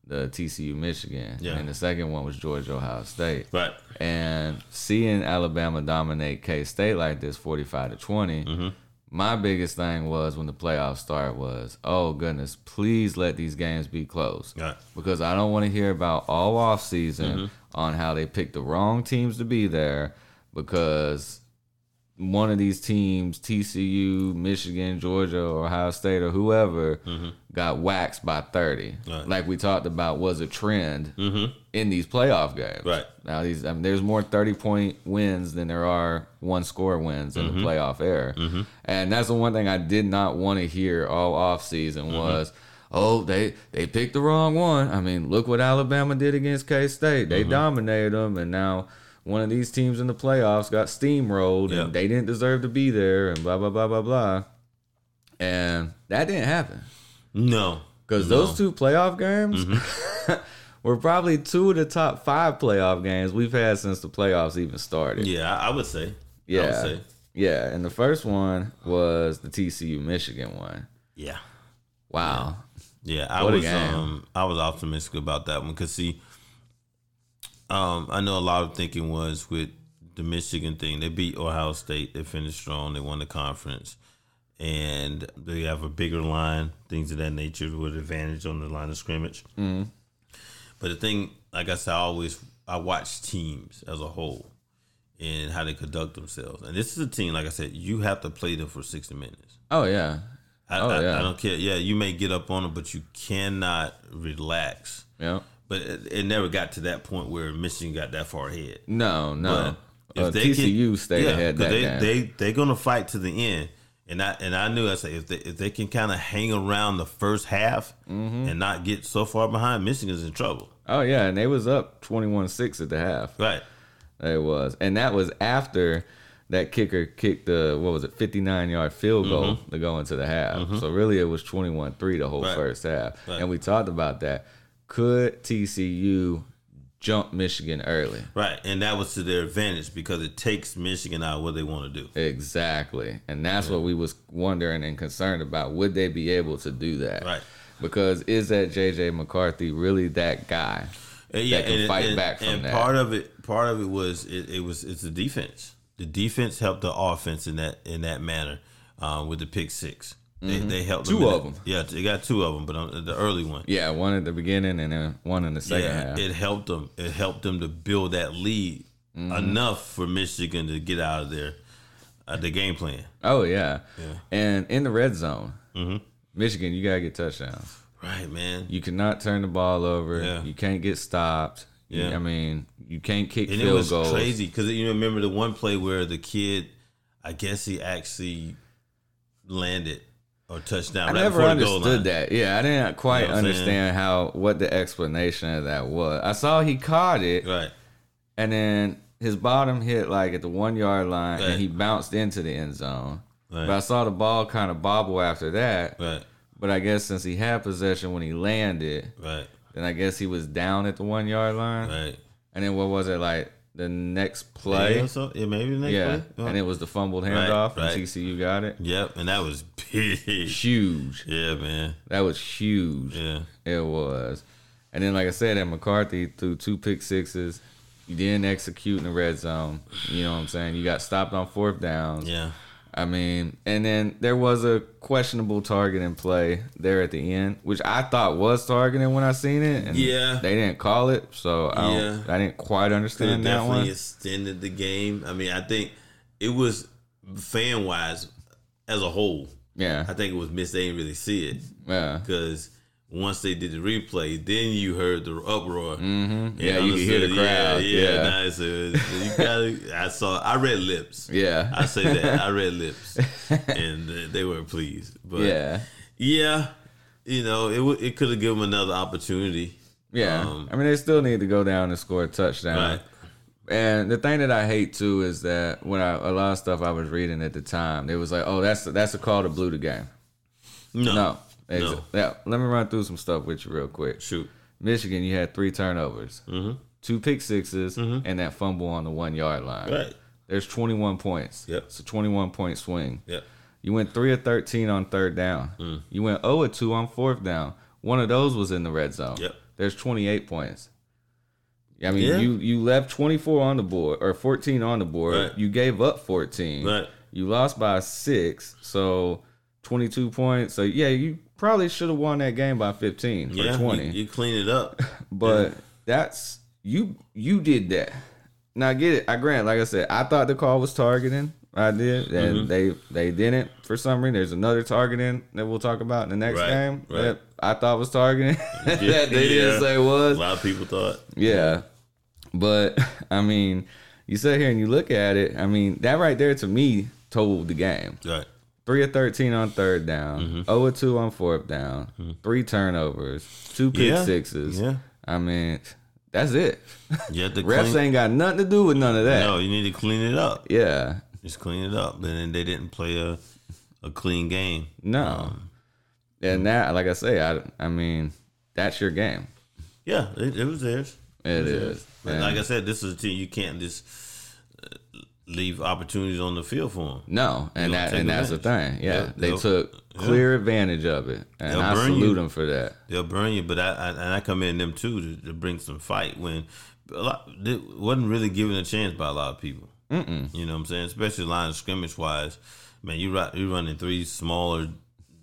the TCU Michigan, Yeah. and the second one was Georgia Ohio State. Right. And seeing Alabama dominate K State like this, forty five to 20 Mm-hmm. my biggest thing was when the playoffs started was, oh goodness, please let these games be close Right. because I don't want to hear about all off season Mm-hmm. on how they picked the wrong teams to be there because one of these teams, TCU, Michigan, Georgia, or Ohio State, or whoever, got waxed by 30. Mm-hmm. Right. Like we talked about, was a trend Mm-hmm. in these playoff games. Right. Now, these I mean, there's more 30 point wins than there are one score wins in Mm-hmm. the playoff era. And that's the one thing I did not want to hear all off season Mm-hmm. was, oh, they they picked the wrong one. I mean, look what Alabama did against K State. They Mm-hmm. dominated them, and now one of these teams in the playoffs got steamrolled, Yeah. and they didn't deserve to be there, and blah blah blah blah blah. And that didn't happen No. because No. those two playoff games Mm-hmm. (laughs) were probably two of the top five playoff games we've had since the playoffs even started. Yeah, I, I would say. I would Yeah. say. Yeah, and the first one was the TCU Michigan one. Yeah. Wow. Yeah, I What was um I was optimistic about that one because see, um I know a lot of thinking was with the Michigan thing. They beat Ohio State. They finished strong. They won the conference, and they have a bigger line, things of that nature, with advantage on the line of scrimmage. Mm-hmm. But the thing, like I said, I always I watch teams as a whole and how they conduct themselves. And this is a team, like I said, you have to play them for sixty minutes. Oh yeah. I, Oh, I, yeah. I don't care. Yeah, you may get up on them, but you cannot relax. Yeah. But it, it never got to that point where Michigan got that far ahead. No, no. But Uh, if they can- TCU stayed yeah, ahead that they game. they they're gonna fight to the end. And I and I knew I said if they if they can kind of hang around the first half Mm-hmm. and not get so far behind, Michigan's in trouble. oh yeah, and they was up 21-6 at the half. Right. It was, and that was after that kicker kicked the what was it, fifty nine yard field goal to go into the half. So really, it was twenty one three the whole Mm-hmm. Right. first half. Right. And we talked about that. Could TCU jump Michigan early? Right. And that was to their advantage because it takes Michigan out of what they want to do. Exactly, and that's what we was wondering and concerned about. Would they be able to do that? Right. Because is that JJ McCarthy really that guy? And yeah, that can and, fight and- back from and that. part of it, part of it was it, it was it's the defense. The defense helped the offense in that in that manner um, with the pick six. They, they helped Mm-hmm. Two of them. Yeah, they got two of them, but the early one. Yeah, one at the beginning and then one in the second yeah, half. it helped them. It helped them to build that lead Mm-hmm. enough for Michigan to get out of their uh, the game plan. oh yeah. Yeah. and in the red zone, Mm-hmm. Michigan, you gotta get touchdowns. Right, man. You cannot turn the ball over. Yeah. You can't get stopped. You- Yeah. I mean, you can't kick and it field was goals. crazy because you remember the one play where the kid, I guess he actually landed or touchdown. I right never before the goal understood that. Yeah, I didn't quite You know understand how what the explanation of that was. I saw he caught it, Right. and then his bottom hit like at the one yard line, Right. and he bounced into the end zone. Right. But I saw the ball kind of bobble after that. Right. But I guess since he had possession when he landed, Right. then I guess he was down at the one yard line. Right. And then what was it like the next play? Yeah, so, yeah, maybe the next Yeah, play. and it was the fumbled Right, handoff, right. and TCU got it. Yep, and that was big. Huge. Yeah, man. That was huge. Yeah. It was. And then, like I said, at McCarthy threw two pick sixes. You didn't execute in the red zone. You know what I'm saying? You got stopped on fourth downs. Yeah. I mean, and then there was a questionable target in play there at the end, which I thought was targeting when I seen it. And Yeah. They didn't call it, so I, Yeah. I didn't quite Could have understand that definitely one. extended the game. I mean, I think it was fan wise as a whole. Yeah. I think it was missed. They didn't really see it Yeah. because once they did the replay, then you heard the uproar. Mm-hmm. Yeah, you could hear the crowd. Yeah, Yeah. yeah. Nice. You gotta, I saw. I read lips. Yeah. I say that. I read lips, (laughs) and they were pleased. But yeah. yeah, you know, it w- it could have given them another opportunity. Yeah. Um, I mean, they still need to go down and score a touchdown. Right. And the thing that I hate too is that when I a lot of stuff I was reading at the time, it was like, oh, that's that's a call to blue the game. No, No. No. Yeah. Let me run through some stuff with you real quick. shoot. Michigan, you had three turnovers, Mm-hmm. two pick 6s and that fumble on the one yard line. Right. There's 21 points. Yep. It's a 21 point swing. Yep. You went three of 13 on third down. Mm. You went 0 of 2 on fourth down. One of those was in the red zone. Yep. There's 28 points. I mean, Yeah. you you left 24 on the board or 14 on the board. Right. You gave up 14. Right. You lost by six, so 22 points. So yeah, you probably should have won that game by 15 Yeah, or 20. You, you clean it up. (laughs) but that's you you did that. Now I get it. I grant, like I said, I thought the call was targeting. I did, and Mm-hmm. they they didn't for some reason. There's another targeting that we'll talk about in the next Right, game right. that I thought was targeting (laughs) that they Yeah. didn't say was. A lot of people thought. Yeah, but (laughs) I mean, you sit here and you look at it. I mean, that right there to me told the game. Right. Three of thirteen on third down, Mm-hmm. zero of two on fourth down, three turnovers, two pick Yeah, sixes. yeah. I mean, that's it. You have (laughs) Refs clean. ain't got nothing to do with none of that. No, you need to clean it up. Yeah, Just clean it up. And then they didn't play a a clean game. no. Um, and that, like I say, I, I mean, that's your game. Yeah, it, it was theirs. It was is. theirs. And- like I said, this is a team you can't just leave opportunities on the field for them. No, and that and that's the thing. Yeah, They'll- they they'll- took clear advantage of it, and They'll I salute you. them for that. They'll burn you, but I, I and I commend them too to, to bring some fight when a lot they wasn't really given a chance by a lot of people. Mm-mm. You know what I'm saying? Especially line of scrimmage wise, man. You you running three smaller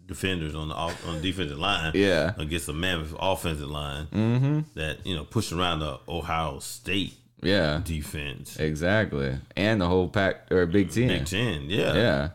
defenders on the off- on the defensive line, Yeah. against a mammoth offensive line mm-hmm. that you know pushing around the Ohio State Yeah, defense. exactly. And the whole pack or Big Ten. Big Ten, yeah, Yeah,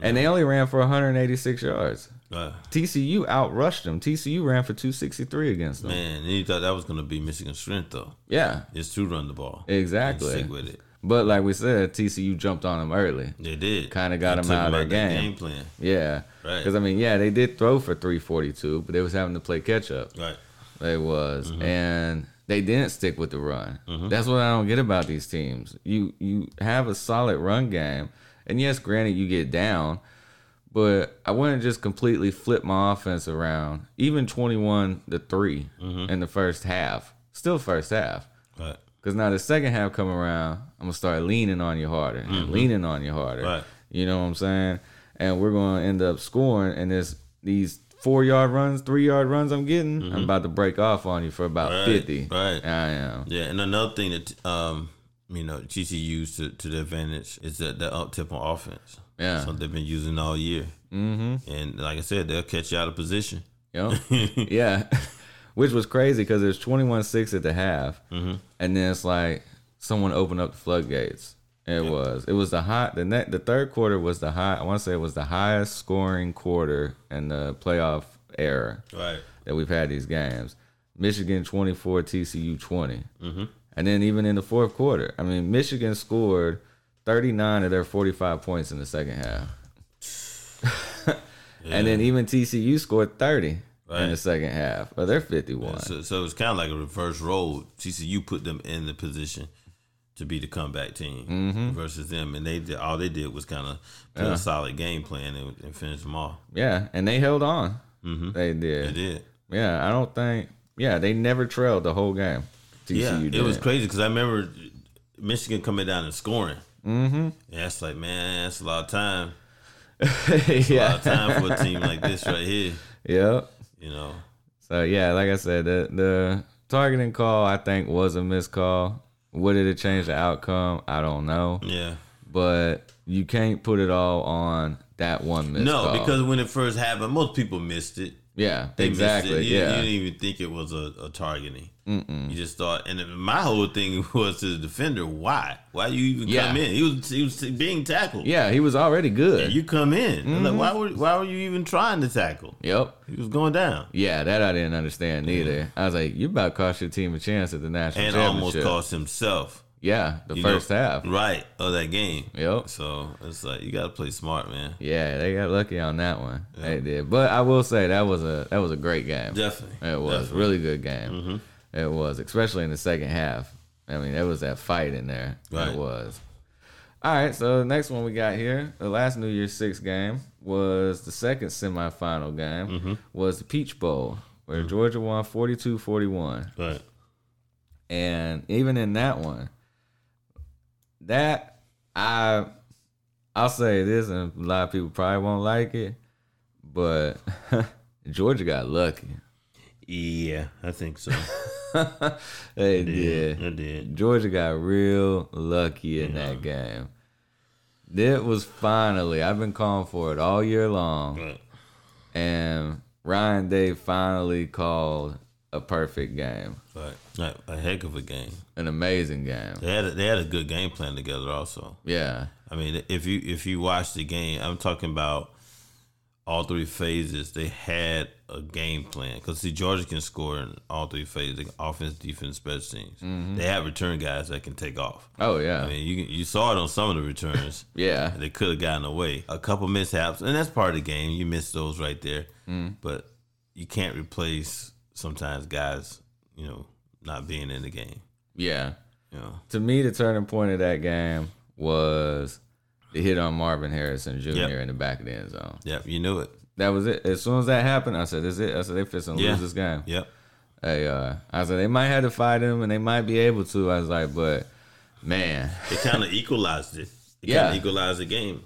and they only ran for 186 yards. Uh, TCU outrushed them. TCU ran for 263 against them. man, and you thought that was going to be Michigan's strength though, Yeah, is to run the ball exactly. stick with it. But like we said, TCU jumped on them early. They did. Kinda got They them out of their game. game plan. Yeah, Right. Because I mean, yeah, they did throw for 342, but they was having to play catch up. Right. They was, Mm-hmm. and they didn't stick with the run. That's what I don't get about these teams. You you have a solid run game, and yes, granted you get down, but I wouldn't just completely flip my offense around. Even 21 to 3 Mm-hmm. in the first half, still first half. Right. Because now the second half come around, I'm gonna start leaning on you harder and leaning on you harder. Mm-hmm. Right. You know what I'm saying? And we're gonna end up scoring, and this these four yard runs, three yard runs I'm getting, I'm about to break off on you for about Mm-hmm. Right, 50. right. I am. Yeah, and another thing that um you know TCU used to, to their advantage is that the up tip on offense. Yeah. something they've been using all year. Mm-hmm. And like I said, they'll catch you out of position. Know? (laughs) yeah. (laughs) Which was crazy because there's 21 6 at the half. Mm-hmm. And then it's like someone opened up the floodgates. It was. It was the high. The net. The third quarter was the high. I want to say it was the highest scoring quarter in the playoff era. Right. that we've had these games. Michigan 24, TCU 20. Mm-hmm. And then even in the fourth quarter, I mean, Michigan scored 39 of their 45 points in the second half. (laughs) And then even TCU scored 30 in the second half. But they're 51. So, so it's kind of like a reverse role. TCU put them in the position to be the comeback team Mm-hmm. versus them, and they did all they did was kind of play Yeah. a solid game plan and, and finish them off. Yeah, and they held on. Mm-hmm. They They did. did. Yeah, I don't think. Yeah, they never trailed the whole game. TCU Yeah, did. it was crazy because I remember Michigan coming down and scoring. Mm-hmm. That's like, man, that's a lot of time. (laughs) A lot yeah. of time for a team like this right here. Yep. You know, So yeah, like I said, the the targeting call I think was a missed call. Would it have changed the outcome? I don't know. yeah. But you can't put it all on that one No, call. because when it first happened, most people missed it. Yeah, They exactly. You, yeah. you didn't even think it was a, a targeting. You just thought, and my whole thing (laughs) was to the defender. Why? Why you even Yeah. come in? He was he was being tackled. yeah, he was already good. And you come in. Mm-hmm. Like, why were why were you even trying to tackle? yep. He was going down Yeah, that I didn't understand neither. I was like, you about cost your team a chance at the national and almost championship. cost himself. Yeah, the you know, first half. right of that game. Yep. So it's like you got to play smart, man. Yeah, they got lucky on that one. They did. But I will say that was a that was a great game. Definitely. It was Definitely. Mm-hmm. really good game. It was, especially in the second half. I mean, there was that fight in there. Right. It was. All right, so the next one we got here, the last New Year's Six game was the second semifinal game. Mm-hmm. Was the Peach Bowl where Georgia won 42-41. Right. And even in that one, that I I'll say this, and a lot of people probably won't like it, but (laughs) Georgia got lucky. Yeah, I think so. (laughs) they did. I did. Georgia got real lucky in that game. It was finally, I've been calling for it all year long, Right. and Ryan Day finally called a perfect game, Right. A, a heck of a game. an amazing game. They had a, they had a good game plan together also. Yeah, I mean, if you if you watch the game, I'm talking about all three phases. They had a game plan because see, Georgia can score in all three phases: offense, defense, special teams. Mm-hmm. They have return guys that can take off. oh yeah, I mean, you you saw it on some of the returns. (laughs) yeah, they could have gotten away. A couple mishaps, and that's part of the game. You miss those right there, mm. but you can't replace sometimes guys, you know, not being in the game. yeah. You know, To me, the turning point of that game was the hit on Marvin Harrison Jr. Yep. in the back of the end zone. yep, you knew it. That was it. As soon as that happened, I said, "This is it." I said, "They fixing to Yeah. lose this game." Yep. Hey, uh, I said they might have to fight him, and they might be able to. I was like, but man, It kind of equalized it. It Yeah. kind of equalized the game.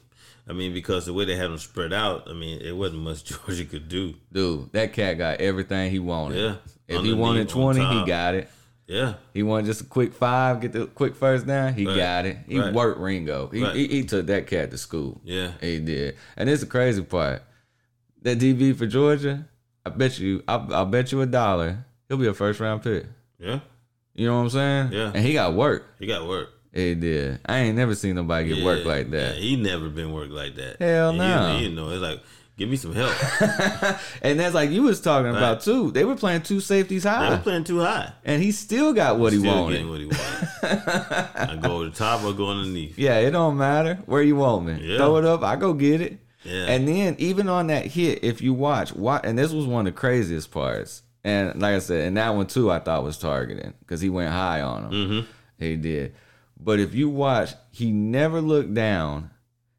I mean, because the way they had them spread out, I mean, it wasn't much (laughs) Georgia could do. dude, that cat got everything he wanted. Yeah. If he wanted twenty, he got it. Yeah. He wanted just a quick five, get the quick first down. He Right. got it. He Right. worked Ringo. He, Right. he he took that cat to school. Yeah. He did. And it's the crazy part. That DB for Georgia, I bet you, I'll, I'll bet you a dollar, he'll be a first round pick. Yeah. You know what I'm saying? Yeah. And he got work. He got work. He did. I ain't never seen nobody get Yeah, work like that. Yeah, he never been worked like that. Hell no. He, didn't know. It's like, give me some help. (laughs) And that's like you was talking about too. They were playing two safeties high. they were playing too high. and he still got what he wanted. what he wanted. (laughs) I go over the top or go underneath. Yeah, it don't matter where you want me. Yeah. Throw it up, I go get it. Yeah. And then even on that hit, if you watch, watch, and this was one of the craziest parts. And like I said, and that one too, I thought was targeting because he went high on him. Mm-hmm. He did. But if you watch, he never looked down,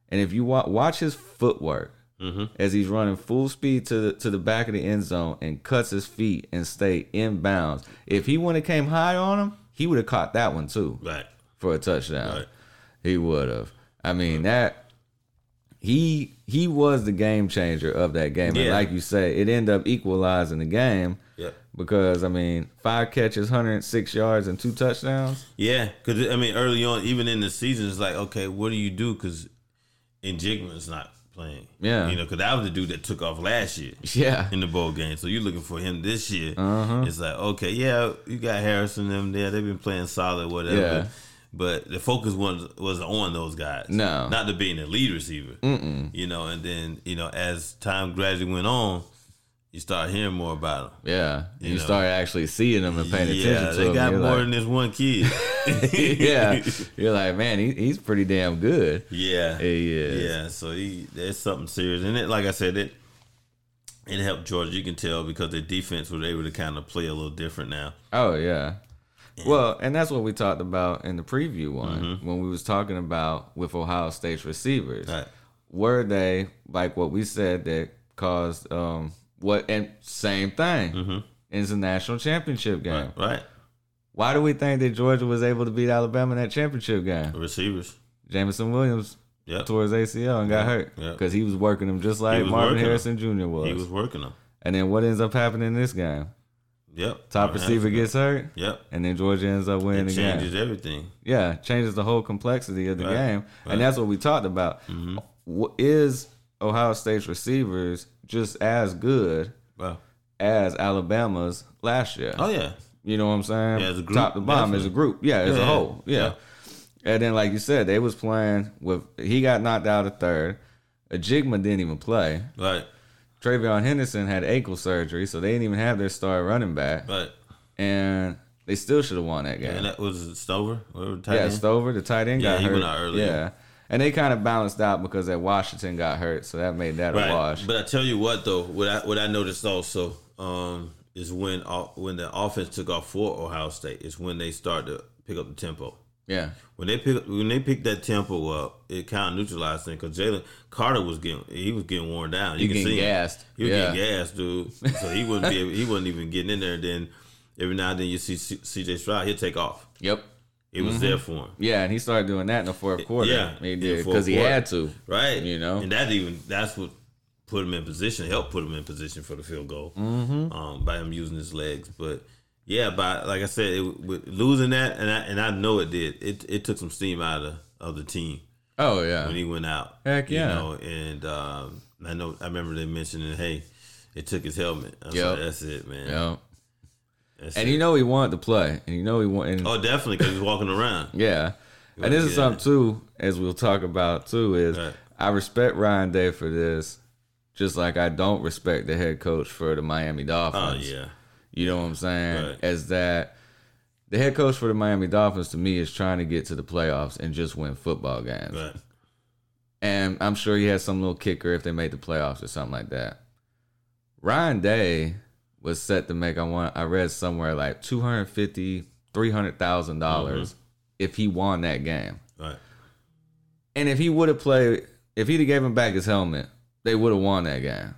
and if you watch, watch his footwork Mm-hmm. as he's running full speed to the to the back of the end zone and cuts his feet and stay in bounds. If he would have came high on him, he would have caught that one too Right. for a touchdown. Right. He would have. I mean that he he was the game changer of that game. And like you say, it ended up equalizing the game. Because I mean, five catches, 106 yards and two touchdowns. Yeah, because I mean, early on, even in the season, it's like, okay, what do you do? Because Njigba's not playing. Yeah. you know, because that was the dude that took off last year Yeah. in the bowl game. So you're looking for him this year. Uh-huh. It's like, okay, yeah, you got Harrison them there. They've been playing solid, whatever. Yeah. But the focus was was on those guys. No. not to being a lead receiver. Mm-mm. You know, and then you know, as time gradually went on, you start hearing more about them. Yeah. You You, know. started actually seeing them and paying attention Yeah, to they got more like- than this one kid. (laughs) yeah. You're like, man, he, he's pretty damn good. yeah, He is. Yeah, so he there's something serious, and it, like I said, it it helped Georgia. You can tell because their defense was able to kind of play a little different now. Oh yeah. Well, and that's what we talked about in the preview one when we was talking about with Ohio State's receivers. Right. Were they like what we said that caused um what and same thing it's a national championship game. Right. Right. Why do we think that Georgia was able to beat Alabama in that championship game? The receivers. Jameson Williams Yep. his ACL and got hurt yeah. because he was working them just like Marvin Harrison Jr. was. He was working them. and then what ends up happening in this game? Yep. Top Marvin receiver Harrison. gets hurt, Yep. and then Georgia ends up winning It the game. changes everything. Yeah, changes the whole complexity of the Right, game, right. Mm-hmm. and that's what we talked about. Wh- Is Ohio State's receivers just as good Wow. as Alabama's last year? Oh yeah. You know what I'm saying? Yeah, as a group, top to bottom as a group. Yeah, as Yeah, a whole. Yeah. yeah. And then, like you said, they was playing with. He got knocked out at third. Njigba didn't even play. Right. TreVeyon Henderson had ankle surgery, so they didn't even have their star running back, Right. and they still should have won that game. And that was Stover. Whatever tight Yeah, end. Stover, the tight end, Yeah, got he hurt. went out early. Yeah, and they kind of balanced out because that Washington got hurt, so that made that a wash. But I tell you what though, what I what I noticed also um, is when uh, when the offense took off for Ohio State is when they started to pick up the tempo. yeah, When they pick when they picked that tempo up, it kind of neutralized things because Jalen Carter was getting he was getting worn down. You He can see him. He was Yeah. getting gassed, dude. So he wouldn't be able, he wasn't even getting in there. And Then every now and then you see C- C.J. Stroud, he'll take off. yep, It was there for him. yeah, and he started doing that in the fourth quarter. Yeah, he did because he had to. Right. You know? and that even that's what put him in position, helped put him in position for the field goal mm-hmm. um, by him using his legs. But yeah, by like I said, it, with losing that, and I and I know it did. It it took some steam out of of the team Oh yeah, when he went out. Heck yeah. You know, and um, I know I remember they mentioning, hey, it took his helmet. I Yep. like, that's it, man. yeah. That's And it. you know he wanted to play, and you know he wanted. oh, definitely because he's walking around. (laughs) Yeah. And this is something too, as we'll talk about too, is Right. I respect Ryan Day for this, just like I don't respect the head coach for the Miami Oh Dolphins. yeah, You know what I'm saying? Right. As that the head coach for the Miami Dolphins to me is trying to get to the playoffs and just win football games. right. And I'm sure he has some little kicker if they made the playoffs or something like that. Ryan Day was set to make I want I read somewhere like 250 $300,000 mm-hmm. if he won that game. Right. And if he would have played if he'd have gave him back his helmet, they would have won that game.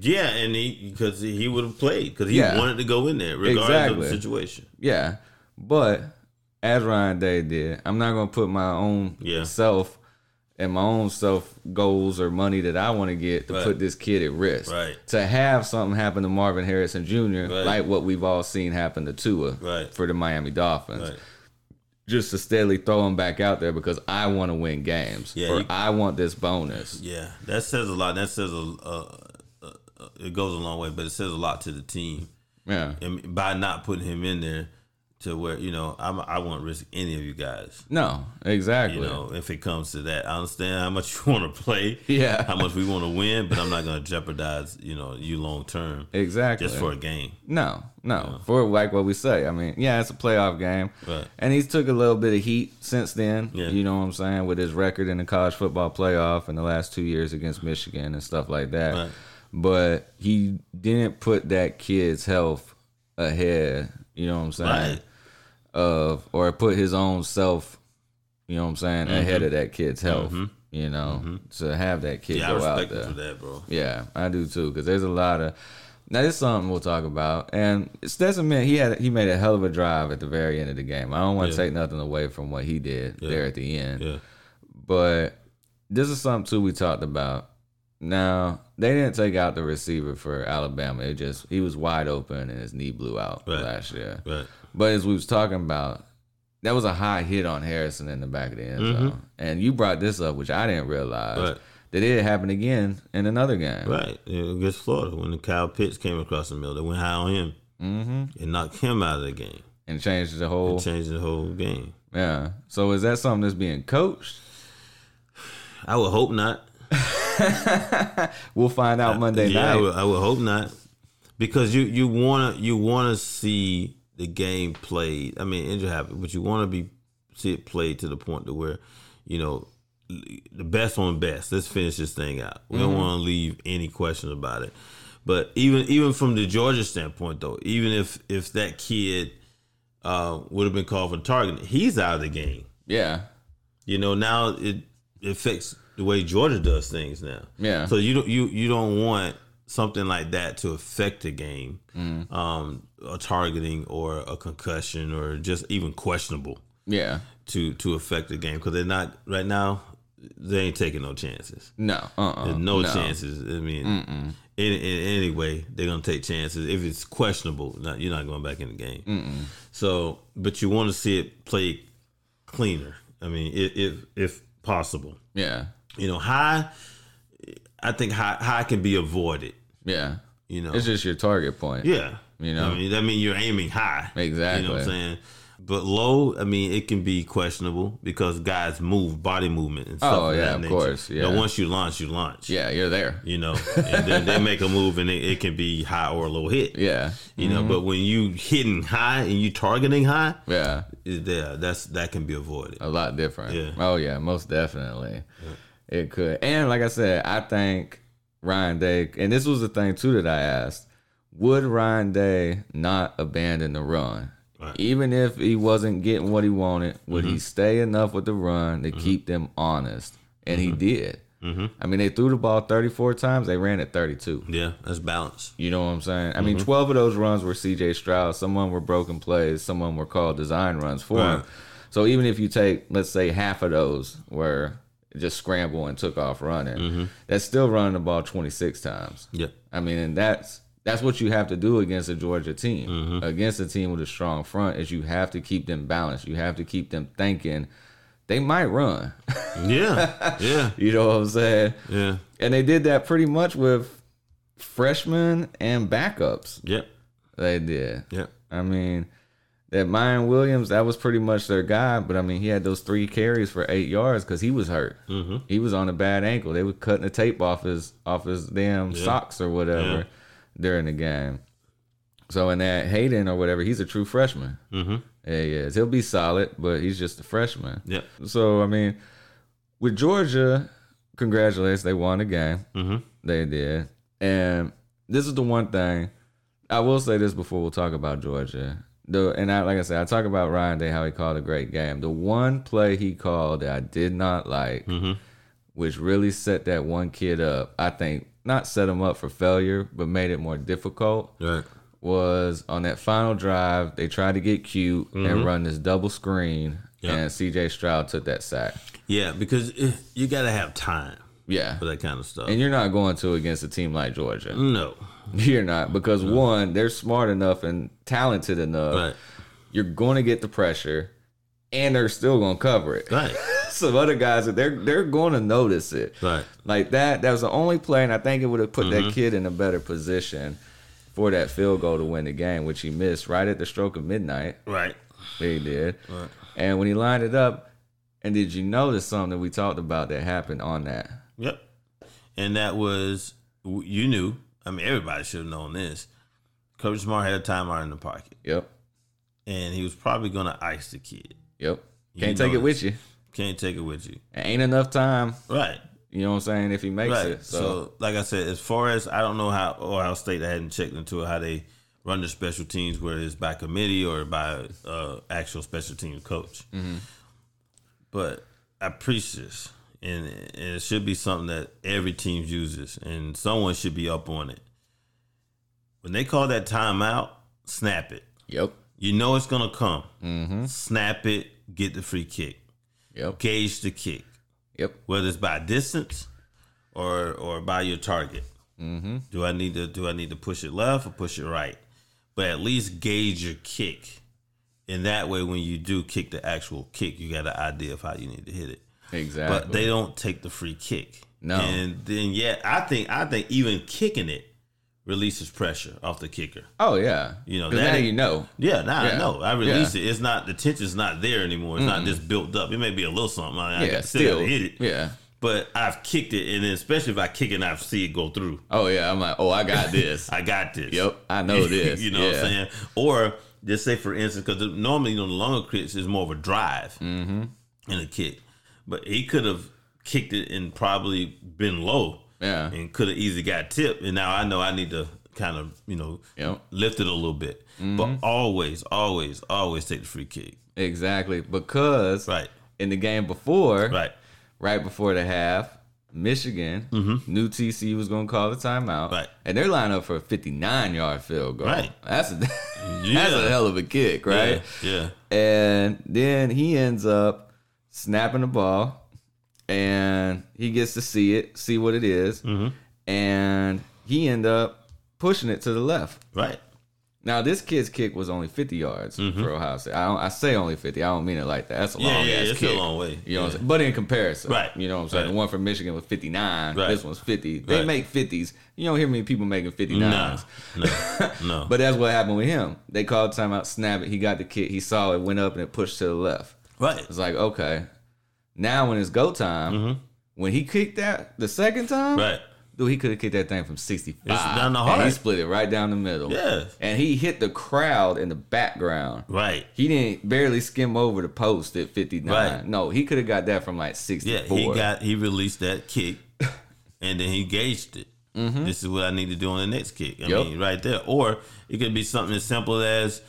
Yeah, and he because he would have played because he Yeah. wanted to go in there regardless Exactly. of the situation. Yeah. But as Ryan Day did, I'm not gonna put my own Yeah. self and my own self goals or money that I want to get to Right. put this kid at risk. Right. To have something happen to Marvin Harrison Jr. Right. like what we've all seen happen to Tua Right. for the Miami Dolphins. Right. Just to steadily throw him back out there because I want to win games. Yeah, or you- I want this bonus. Yeah, that says a lot. That says a, uh, uh, uh, it goes a long way, but it says a lot to the team. Yeah. And by not putting him in there, to where you know I'm, I won't risk any of you guys. No, exactly. You know, if it comes to that, I understand how much (laughs) you want to play, Yeah. how much we want to win, but I'm not going to jeopardize you know you long term Exactly. just for a game. No, no. For like what we say. I mean, yeah, it's a playoff game. Right. And he's took a little bit of heat since then. Yeah. You know what I'm saying? With his record in the college football playoff in the last two years against Michigan and stuff like that. Right. But he didn't put that kid's health ahead, you know what I'm saying? Right. Of or put his own self, you know what I'm saying, Mm-hmm. ahead of that kid's health. You know, to have that kid Yeah, go out there. for that, bro. Yeah, I do too. Because there's a lot of now. This is something we'll talk about, and Stetson man, he had he made a hell of a drive at the very end of the game. I don't want to Yeah. take nothing away from what he did Yeah. there at the end, Yeah, but this is something too we talked about. Now they didn't take out the receiver for Alabama. It just he was wide open and his knee blew out Right. last year. right. But as we was talking about, that was a high hit on Harrison in the back of the end zone, and you brought this up, which I didn't realize. Mm-hmm. Right. That it happened again in another game. Right. Against Florida, when the Kyle Pitts came across the middle, they went high on him Mm-hmm. and knocked him out of the game. and changed the whole. It changed the whole game. Yeah. So is that something that's being coached? I would hope not. (laughs) We'll find out Monday yeah, I night. would, I would hope not, because you you wanna you wanna see the game played. I mean, injury happen, but you want to be see it played to the point to where you know the best on best. Let's finish this thing out. We don't want to leave any question about it. But even even from the Georgia standpoint, though, even if if that kid uh, would have been called for targeting, he's out of the game. Yeah. You know, now it, it affects the way Georgia does things now. Yeah. So you don't you you don't want something like that to affect the game, Mm. um, a targeting or a concussion or just even questionable Yeah. to to affect the game because they're not right now. They ain't taking no chances. No. Uh. There's uh no, chances. I mean, in, in any way, they're gonna take chances. If it's questionable, not, you're not going back in the game. So, but you want to see it play cleaner. I mean, if if, if possible, Yeah. you know, high. I think high high can be avoided. Yeah. You know, It's just your target point. yeah. You know? I mean, that means you're aiming high. Exactly. You know what I'm saying? But low, I mean, it can be questionable because guys move, body movement and stuff. Oh, of yeah, of nature. course, yeah. once you launch, you launch. Yeah. You're there. You know, and then they make a move and it, it can be high or a low hit. Yeah. You know, mm-hmm. but when you hitting high and you targeting high, Yeah. there that's that can be avoided. a lot different. Yeah. Oh yeah, most definitely. It could. And like I said, I think Ryan Day and this was the thing too that I asked. Would Ryan Day not abandon the run? Right. Even if he wasn't getting what he wanted, would he mm-hmm. stay enough with the run to mm-hmm. keep them honest? And he mm-hmm. did. Mm-hmm. I mean, they threw the ball 34 times. They ran it 32. Yeah, that's balance. You know what I'm saying? I mean, 12 of those runs were CJ Stroud. Some of them were broken plays. Some of them were called design runs for him. So even if you take, let's say, half of those were just scramble and took off running, that's still running the ball 26 times. Yeah. I mean, and that's that's what you have to do against a Georgia team. Against a team with a strong front, is you have to keep them balanced. You have to keep them thinking they might run. (laughs) Yeah. yeah. (laughs) you know what I'm saying? Yeah. And they did that pretty much with freshmen and backups. Yep. They did. Yep. I mean, that Miyan Williams, that was pretty much their guy. But I mean, he had those three carries for eight yards because he was hurt. Mm-hmm. He was on a bad ankle. They were cutting the tape off his off his damn socks or whatever Yeah. During the game. So in that Hayden or whatever, he's a true freshman. Mm-hmm. Yeah, he is. He'll be solid, but he's just a freshman. Yep. So I mean, with Georgia, congratulations, they won the game. Mm-hmm. They did, and this is the one thing I will say this before we'll talk about Georgia. The and I like I said, I talk about Ryan Day how he called a great game. The one play he called that I did not like, which really set that one kid up. I think not set him up for failure, but made it more difficult Right. was on that final drive. They tried to get cute and run this double screen, Yeah. and C.J. Stroud took that sack. Yeah, because eh, you got to have time Yeah, for that kind of stuff. and you're not going to against a team like Georgia. no. (laughs) You're not because one, they're smart enough and talented enough. Right. You're going to get the pressure, and they're still going to cover it. Right. (laughs) Some other guys, that they're they're going to notice it. Right. Like that. That was the only play, and I think it would have put Mm-hmm. that kid in a better position for that field goal to win the game, which he missed right at the stroke of midnight. Right. He did. Right. And when he lined it up, and did you notice something we talked about that happened on that? Yep. And that was you knew. I mean, everybody should have known this. Coach Smart had a timeout in the pocket, Yep. and he was probably going to ice the kid. Yep. Can't take it with you. Can't take it with you. Ain't enough time. Right. You know what I'm saying? If he makes Right. it. So, So, like I said, as far as I don't know how Ohio State, I hadn't checked into how they run their special teams, whether it's by committee or by uh, actual special team coach. But I preach this, and, and it should be something that every team uses, and someone should be up on it. When they call that timeout, snap it. yep. You know it's gonna come. Mm-hmm. Snap it. Get the free kick. Yep. Gauge the kick Yep. whether it's by distance or or by your target. Mm-hmm. Do I need to do I need to push it left or push it right? But at least gauge your kick. And that way, when you do kick the actual kick, you got an idea of how you need to hit it. Exactly. But they don't take the free kick. No. And then yeah, I think I think even kicking it releases pressure off the kicker. oh yeah. You know that now you know. Yeah, now Yeah. I know. I release it. It's not the tension's not there anymore. It's not just built up. It may be a little something. I, I Yeah. can still hit it Yeah. but I've kicked it, and then especially if I kick it and I see it go through, Oh yeah. I'm like, oh, I got (laughs) this. I got this. yep. I know (laughs) this. you know yeah. what I'm saying? Or just say, for instance, because normally, you know, the longer kicks is more of a drive Mm-hmm. and a kick, but he could have kicked it and probably been low Yeah. and could have easily got tipped. And now I know I need to kind of you know Yep. lift it a little bit. Mm-hmm. But always, always, always take the free kick. Exactly. Because Right, in the game before, right, right before the half, Michigan knew TC was going to call the timeout. Mm-hmm. Right. And they're lining up for a 59 yard field goal. Right. That's a, (laughs) that's a hell of a kick, right? Yeah, And then he ends up snapping the ball and he gets to see it, see what it is, Mm-hmm. And he end up pushing it to the left. right. Now this kid's kick was only 50 yards for Ohio State. I, don't, I say only 50. I don't mean it like that. That's a Mm-hmm. Yeah, long yeah, ass it's kick. a long way. You know what I'm saying? But in comparison, Right. You know what I'm saying? Right. The one from Michigan was 59. Right. This one's 50. They Right. make 50s. You don't hear many people making 59s. No, no, no. But that's what happened with him. They called timeout, snap it. He got the kick. He saw it, went up, and it pushed to the left. right, It's like, okay. Now when it's go time, when he kicked that the second time, Mm-hmm. right. dude, he could have kicked that thing from 65. It's down the And he split it right down the middle. Yeah. And he hit the crowd in the background. Right. He didn't barely skim over the post at 59. Right. No, he could have got that from like Yeah, he got he released that kick, (laughs) and then he gauged it. This is what I need to do on the next kick. I Mm-hmm. Yep. mean, right there. Or it could be something as simple as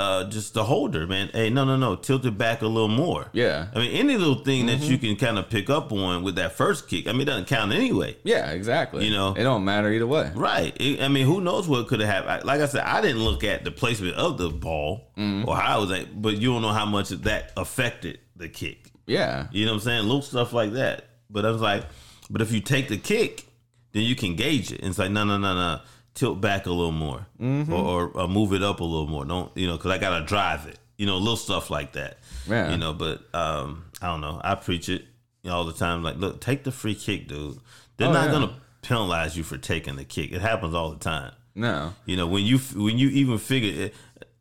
uh, just the holder, man. Hey, no, no, no, tilt it back a little more. Yeah. I mean, any little thing that Mm-hmm. you can kind of pick up on with that first kick. I mean, it doesn't count anyway. Yeah, exactly. You know. it don't matter either way. Right. It- I mean, who knows what could have happened? Like I said, I didn't look at the placement of the ball Mm-hmm. or how it was at, but you don't know how much that affected the kick. Yeah. You know what I'm saying? Little stuff like that. But I was like, but if you take the kick, then you can gauge it. And it's like, no, no, no, no. Tilt back a little more, Mm-hmm. or, or, or move it up a little more. Don't you know? Because I gotta drive it. You know, little stuff like that. Yeah. You know, but um, I don't know. I preach it you know, all the time. Like, look, take the free kick, dude. They're Oh, not yeah. gonna penalize you for taking the kick. It happens all the time. No. You know, when you when you even figure it,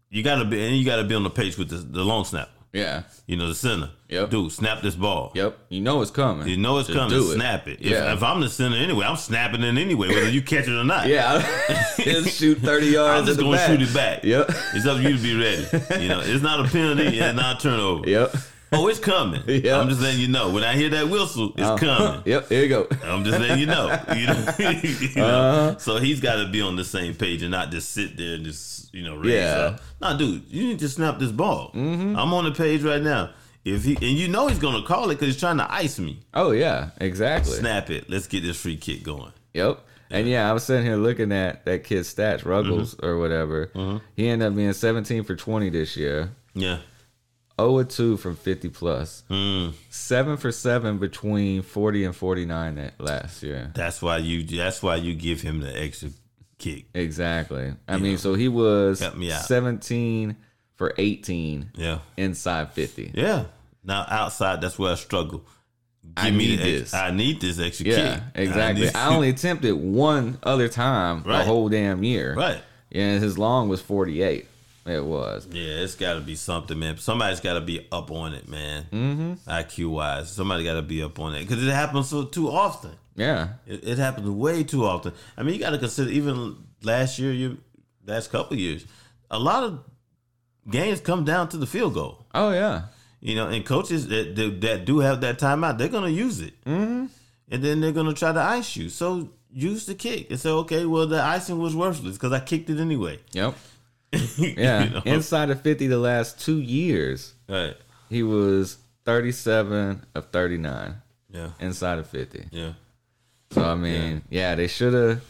you gotta be and you gotta be on the page with the, the long snap. Yeah. You know, the center. Yep. Dude, snap this ball. Yep. You know it's coming. You know it's Just coming. do it. Snap it. If, Yeah. if I'm the center anyway, I'm snapping it anyway, whether you catch it or not. Yeah. (laughs) just shoot 30 yards I'm just gonna shoot it back. Yep. It's up to you to be ready. You know, it's not a penalty, and not a turnover. Yep. Oh, it's coming. (laughs) Yep. I'm just letting you know. When I hear that whistle, it's Uh, coming. (laughs) Yep. Here you go. I'm just letting you know. (laughs) You know? You know? Uh-huh. So he's got to be on the same page and not just sit there and just you know raise Yeah. up. Nah, dude, you need to snap this ball. I'm on the page right now. If he and you know he's gonna call it because he's trying to ice me. Oh yeah. Exactly. Snap it. Let's get this free kick going. Yep. And yeah, I was sitting here looking at that kid's stats, Ruggles Mm-hmm. or whatever. He ended up being 17 for 20 this year. Yeah. 0 2 from 50 plus. Mm, 7 for 7 between 40 and 49 that last year. that's why you. That's why you give him the extra kick. Exactly. I mean, so he was me 17 for 18 Yeah. inside 50. Yeah. Now outside, that's where I struggle. I me need ex- this. I need this extra Yeah, kick. exactly. need- I, only (laughs) attempted one other time the whole damn year. right. And his long was 48. It was. Yeah, it's got to be something, man. Somebody's got to be up on it, man. Mm-hmm. IQ wise, somebody got to be up on it because it happens so too often. Yeah. It, it happens way too often. I mean, you got to consider even last year, you last couple years, a lot of games come down to the field goal. Oh, yeah. You know, and coaches that that, do have that timeout, they're gonna use it, mm-hmm. and then they're gonna try to ice you. So use the kick and say, okay, well the icing was worthless because I kicked it anyway. Yep. (laughs) You Yeah. know? Inside of 50 the last two years, right. he was 37 of 39 Yeah. inside of 50. Yeah. So, I mean, yeah, they should have.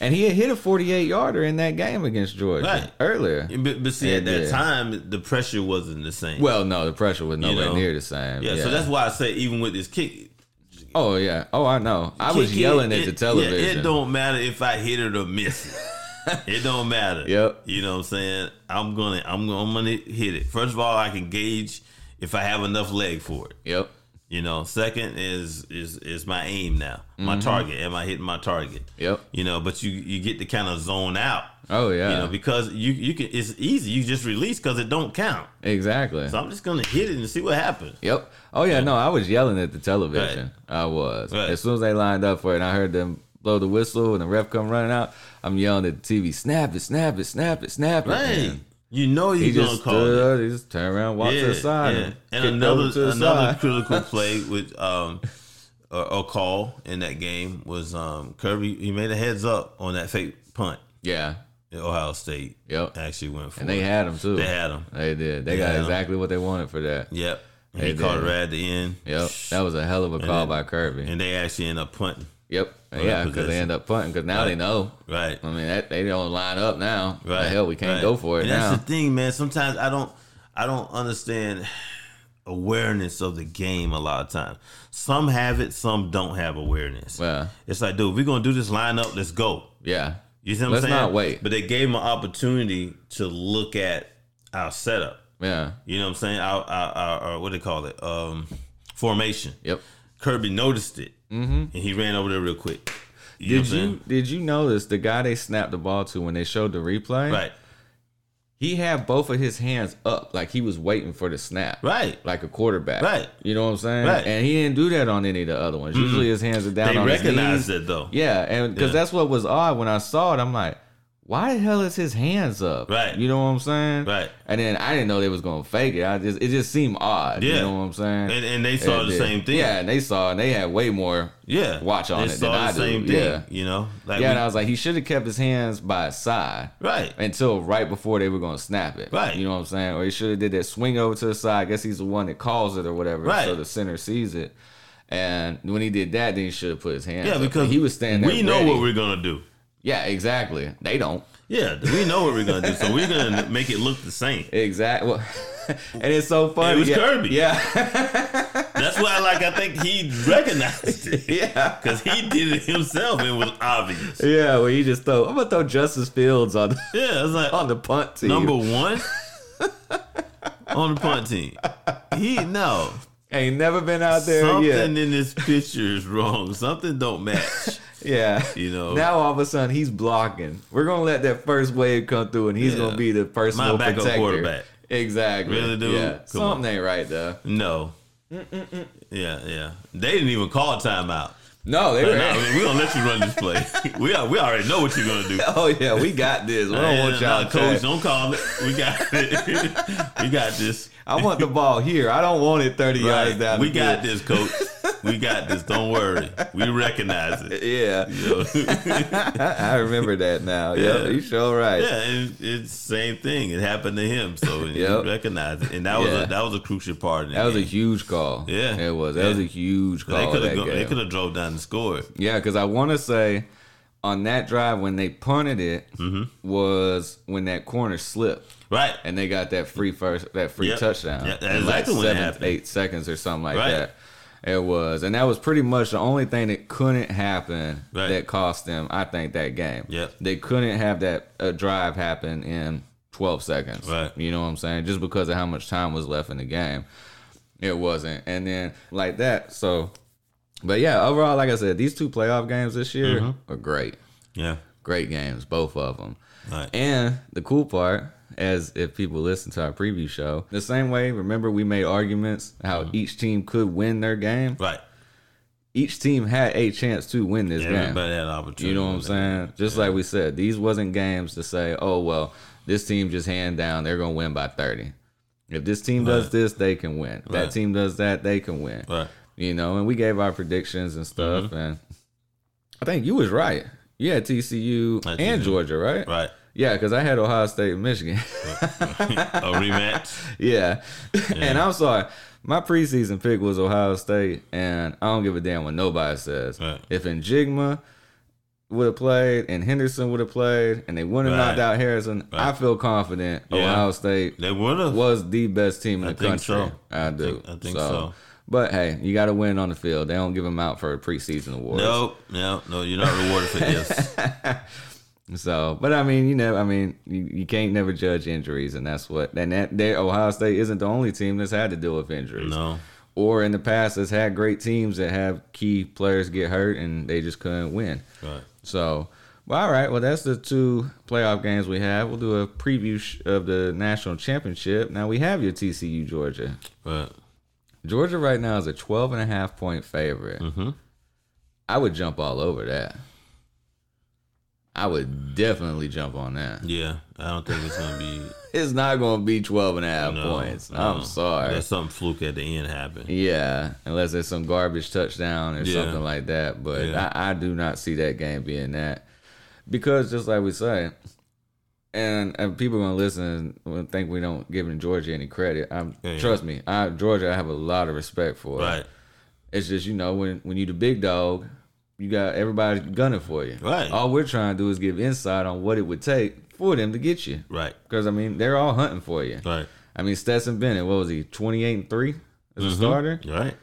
And he had hit a 48 yarder in that game against Georgia Right. earlier. But, but see, Yeah, at that yeah. time, the pressure wasn't the same. Well, no, the pressure was nowhere know, near the same. yeah, so that's why I say even with this kick, Oh, yeah. Oh, I know. I was yelling it, at the it- television. Yeah, it don't matter if I hit it or miss it. don't matter. Yep. You know what I'm saying? I'm gonna I'm gonna, I'm gonna hit it. First of all, I can gauge if I have enough leg for it. Yep. You know, second is is is my aim now, my Mm-hmm. target. Am I hitting my target? Yep. You know, but you you get to kind of zone out. Oh, yeah. You know, because you you can it's easy. You just release because it don't count. exactly. So I'm just gonna hit it and see what happens. Yep. Oh yeah, no, I was yelling at the television. I was. Right. As soon as they lined up for it, and I heard them blow the whistle and the ref come running out. I'm yelling at the TV, snap it, snap it, snap it, snap it. Right. You know He he's gonna just call it. he just turned around, walked to the side, and, And another another side. critical (laughs) play with um or, or call in that game was um, Kirby. He made a heads up on that fake punt. Yeah. Ohio State. Yep. Actually went for And they it. had him too. They had him. They did. They, They got exactly what they wanted for that. Yep. And They he caught it right at the end. Yep. That was a hell of a call then- by Kirby. And they actually end up punting. Yep. Yeah, because they end up punting because now they know. Right. I mean, that, they don't line up now. Right. The hell, we can't right. go for it and now. That's the thing, man. Sometimes I don't I don't understand awareness of the game a lot of times. Some have it, some don't have awareness. Well, It's like, dude, we're gonna do this lineup, let's go. yeah. You see what Let's I'm saying? Let's not wait. But they gave him an opportunity to look at our setup. Yeah. You know what I'm saying? Our, our, our, our what do they call it? Um, formation. Yep. Kirby noticed it, mm-hmm. and he ran over there real quick. You Did you did you notice the guy they snapped the ball to when they showed the replay? Right, He had both of his hands up like he was waiting for the snap. right. Like a quarterback. Right. You know what I'm saying? Right. And he didn't do that on any of the other ones. Usually his hands are down They on his recognized knees. it though. Yeah, and because Yeah. that's what was odd when I saw it. I'm like, why the hell is his hands up? Right. You know what I'm saying? Right. And then I didn't know they was gonna fake it. I just it just seemed odd. Yeah. You know what I'm saying? And, and they saw It the same thing. Yeah, and they saw and they had way more. yeah. Watch on they it than I do. same thing. Yeah. You know, like Yeah, we- and I was like, he should have kept his hands by his side right. until right before they were gonna snap it. Right. You know what I'm saying? Or he should have did that swing over to the side. I guess he's the one that calls it or whatever. Right. So the center sees it. And when he did that, then he should have put his hands. Yeah, up. because he was standing there. We know ready. what we're gonna do. Yeah, exactly. They don't. Yeah, we know what we're gonna do. So we're gonna make it look the same. Exactly. Well, (laughs) and it's so funny. It was yeah. Kirby. Yeah. (laughs) That's why, like, I think he recognized it (laughs) yeah. because he did it himself. It was obvious. Yeah, well, he just throw. I'm gonna throw Justin Fields on the, Yeah, it's like on the punt team. number one on the punt team. He no Ain't never been out there something yet. in this picture is wrong. Something don't match. Yeah. (laughs) You know. Now all of a sudden he's blocking. We're gonna let that first wave come through, and he's Yeah. gonna be the personal My backup protector. quarterback. Exactly. Really, dude? Yeah. Come Something ain't right though. No. Yeah, yeah. They didn't even call timeout. No, they No, were. we're gonna let you run this play. (laughs) we are, we already know what you're gonna do. Oh yeah, we got this. We don't want y'all coach. Don't call it. We got it. (laughs) we got this. I want the ball here. I don't want it 30 yards down. We got this, coach. We got this. Don't worry. We recognize it. (laughs) Yeah, You (laughs) know? I remember that now. Yeah, Yeah. you sure right. yeah, and it's same thing. It happened to him, so Yep. you recognize it, and that was Yeah. a, that was a crucial part. That was a huge call. Yeah. it was. That Yeah. was a huge They call. could have they could have drove down and scored. Yeah, because I want to say on that drive when they punted it Mm-hmm. was when that corner slipped Right. and they got that free first that free Yep. touchdown. Yeah, like exactly it seven, eight seconds or something like Right. that. It was, and that was pretty much the only thing that couldn't happen Right. that cost them. I think that game. Yep. they couldn't have that uh, drive happen in twelve seconds. Right. You know what I'm saying? Just because of how much time was left in the game, it wasn't. And then like that, so. But yeah, overall, like I said, these two playoff games this year Mm-hmm. are great. Yeah. Great games, both of them. Right. And the cool part, as if people listen to our preview show, the same way, remember we made arguments how Mm-hmm. each team could win their game? Right. Each team had a chance to win this game. Everybody had an opportunity. You know what I'm saying? Just like we said, these wasn't games to say, oh, well, this team just hand down, they're going to win by 30. If this team does Right. this, they can win. That team does that, they can win. Right. You know, and we gave our predictions and stuff, Mm-hmm. and I think you was right. You had TCU I and. Georgia, right? Right. Yeah, because I had Ohio State and Michigan. (laughs) A rematch. (laughs) yeah. and I'm sorry, my preseason pick was Ohio State, and I don't give a damn what nobody says. Right. If Njigba would have played and Henderson would have played, and they wouldn't have Right. knocked out Harrison, I feel confident Yeah. Ohio State They would have. was the best team in I the think country. so. I do. think- I think so. But hey, you got to win on the field. They don't give them out for a preseason awards. Nope, no, no. You're not rewarded for this. (laughs) So, but I mean, you know, I mean, you, you can't never judge injuries, and that's what. And that they, Ohio State isn't the only team that's had to deal with injuries. No. Or in the past, has had great teams that have key players get hurt and they just couldn't win. Right. So, well, all right. Well, that's the two playoff games we have. We'll do a preview sh- of the national championship. Now we have your TCU Georgia. Right. Georgia right now is a 12 and a half point favorite. Mm-hmm. I would jump all over that. I would definitely jump on that. Yeah, I don't think it's gonna be. (laughs) It's not going to be 12 and a half no, points. no. I'm sorry. Unless something fluke at the end happen. Yeah, unless there's some garbage touchdown or Yeah. something like that. But Yeah. I, I do not see that game being that. Because just like we say, and, and people gonna listen and think we don't giving Georgia any credit. I'm Yeah, yeah. trust me, I Georgia I have a lot of respect for. It. Right. It's just you know when when you the big dog, you got everybody gunning for you. Right. All we're trying to do is give insight on what it would take for them to get you. Right. Because I mean they're all hunting for you. Right. I mean Stetson Bennett, what was he, twenty eight and three as a starter? Right.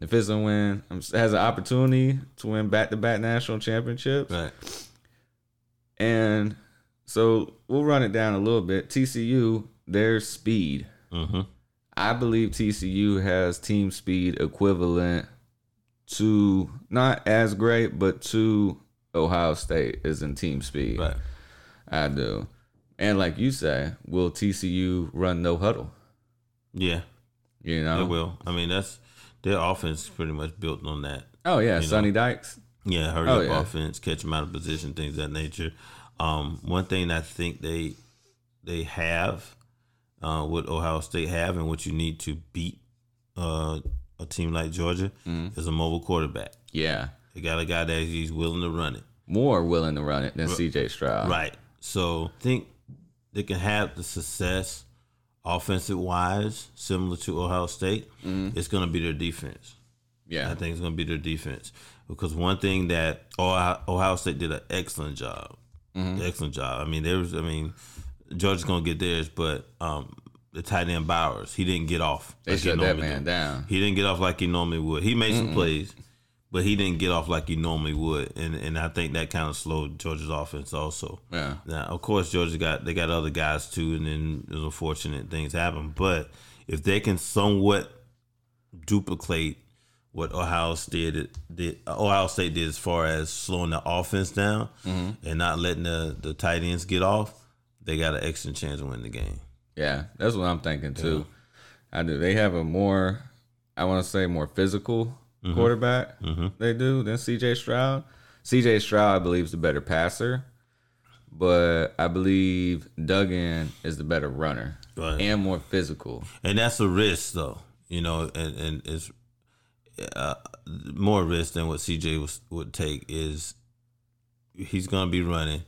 If it's a win, um, has an opportunity to win back to back national championships. Right. And so we'll run it down a little bit. TCU, their speed. Mm-hmm. I believe TCU has team speed equivalent to not as great, but to Ohio State is in team speed. Right. I do. And like you say, will TCU run no huddle? Yeah. You know? They will. I mean, that's their offense is pretty much built on that. Oh yeah, Sonny Dykes. Yeah, hurry Oh, up yeah. offense, catch them out of position, things of that nature. Um, one thing I think they they have uh, what Ohio State have and what you need to beat uh, a team like Georgia Mm-hmm. is a mobile quarterback. Yeah. They got a guy that he's willing to run it. More willing to run it than CJ Stroud. Right. So I think they can have the success offensive wise, similar to Ohio State. It's going to be their defense. Yeah. I think it's going to be their defense because one thing that Ohio, Ohio State did an excellent job, excellent job. I mean, there was, I mean, Georgia's to get theirs, but um, the tight end Bowers, he didn't get off. They like he shut that man do. down. He didn't get off like he normally would. He made some plays, but he didn't get off like he normally would, and and I think that kind of slowed Georgia's offense also. Yeah. Now, of course, Georgia got they got other guys too, and then there's unfortunate things happen. But if they can somewhat duplicate what Ohio State did, did Ohio State did as far as slowing the offense down and not letting the the tight ends get off, they got an excellent chance of winning the game. Yeah, that's what I'm thinking too. I do. They have a more, I want to say, more physical Mm-hmm. quarterback. They do than C.J. Stroud. C.J. Stroud, I believe, is the better passer, but I believe Duggan is the better runner Right. and more physical. and that's a risk though you know and, and it's uh, more risk than what cj was, would take is he's gonna be running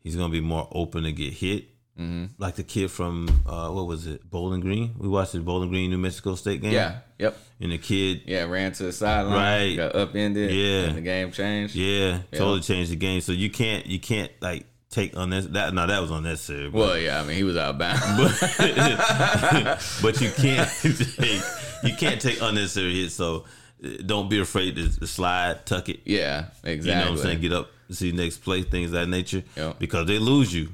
he's gonna be more open to get hit mm-hmm. like the kid from uh, what was it bowling green we watched the bowling green new mexico state game Yeah. Yep. and the kid Yeah. Ran to the sideline. Right. Got upended. Yeah. And the game changed. yeah totally changed the game so you can't you can't like take unnecessary that no that was unnecessary but- Well, yeah. I mean, he was out outbound. but (laughs) (laughs) but you can't (laughs) take you can't take unnecessary hits. So don't be afraid to, slide, tuck it. yeah. Exactly. You know what I'm saying? Get up, see next play, things of that nature. Yep. Because they lose you.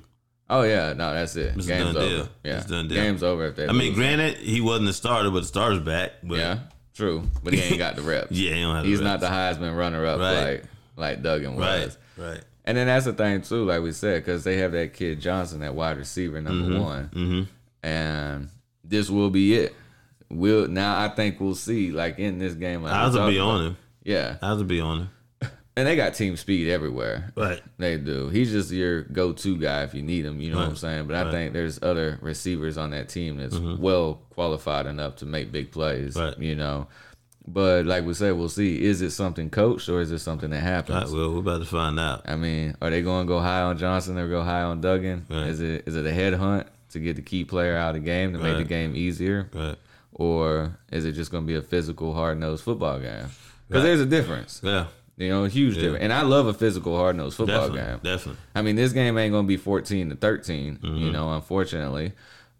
Oh yeah. No, that's it. It's Game's done over. deal. Yeah. It's done deal. Game's over if they. I mean, granted, he wasn't the starter, but the starter's back. But Yeah. True, but he ain't got the reps. (laughs) yeah, he don't have the He's not the Heisman runner up Right. like like Duggan was. right. Right. And then that's the thing too, like we said, because they have that kid Johnson, that wide receiver number one, Mm-hmm. and this will be it. We'll now I think we'll see like in this game. Like will be on him. Yeah, will be on him. and they got team speed everywhere. Right. They do. He's just your go-to guy if you need him. You know what I'm saying? But I think there's other receivers on that team that's mm-hmm. well qualified enough to make big plays. Right. You know. But like we said, we'll see. Is it something coached or is it something that happens? Right, well, we're about to find out. I mean, are they going to go high on Johnson or go high on Duggan? Right. Is it is it a head hunt to get the key player out of the game to make the game easier, Right. Or is it just going to be a physical, hard nosed football game? Because Right. there's a difference. Yeah. You know, a huge difference. And I love a physical, hard nosed football Definitely. game. Definitely. I mean, this game ain't gonna be fourteen to 13 Mm-hmm. You know, unfortunately,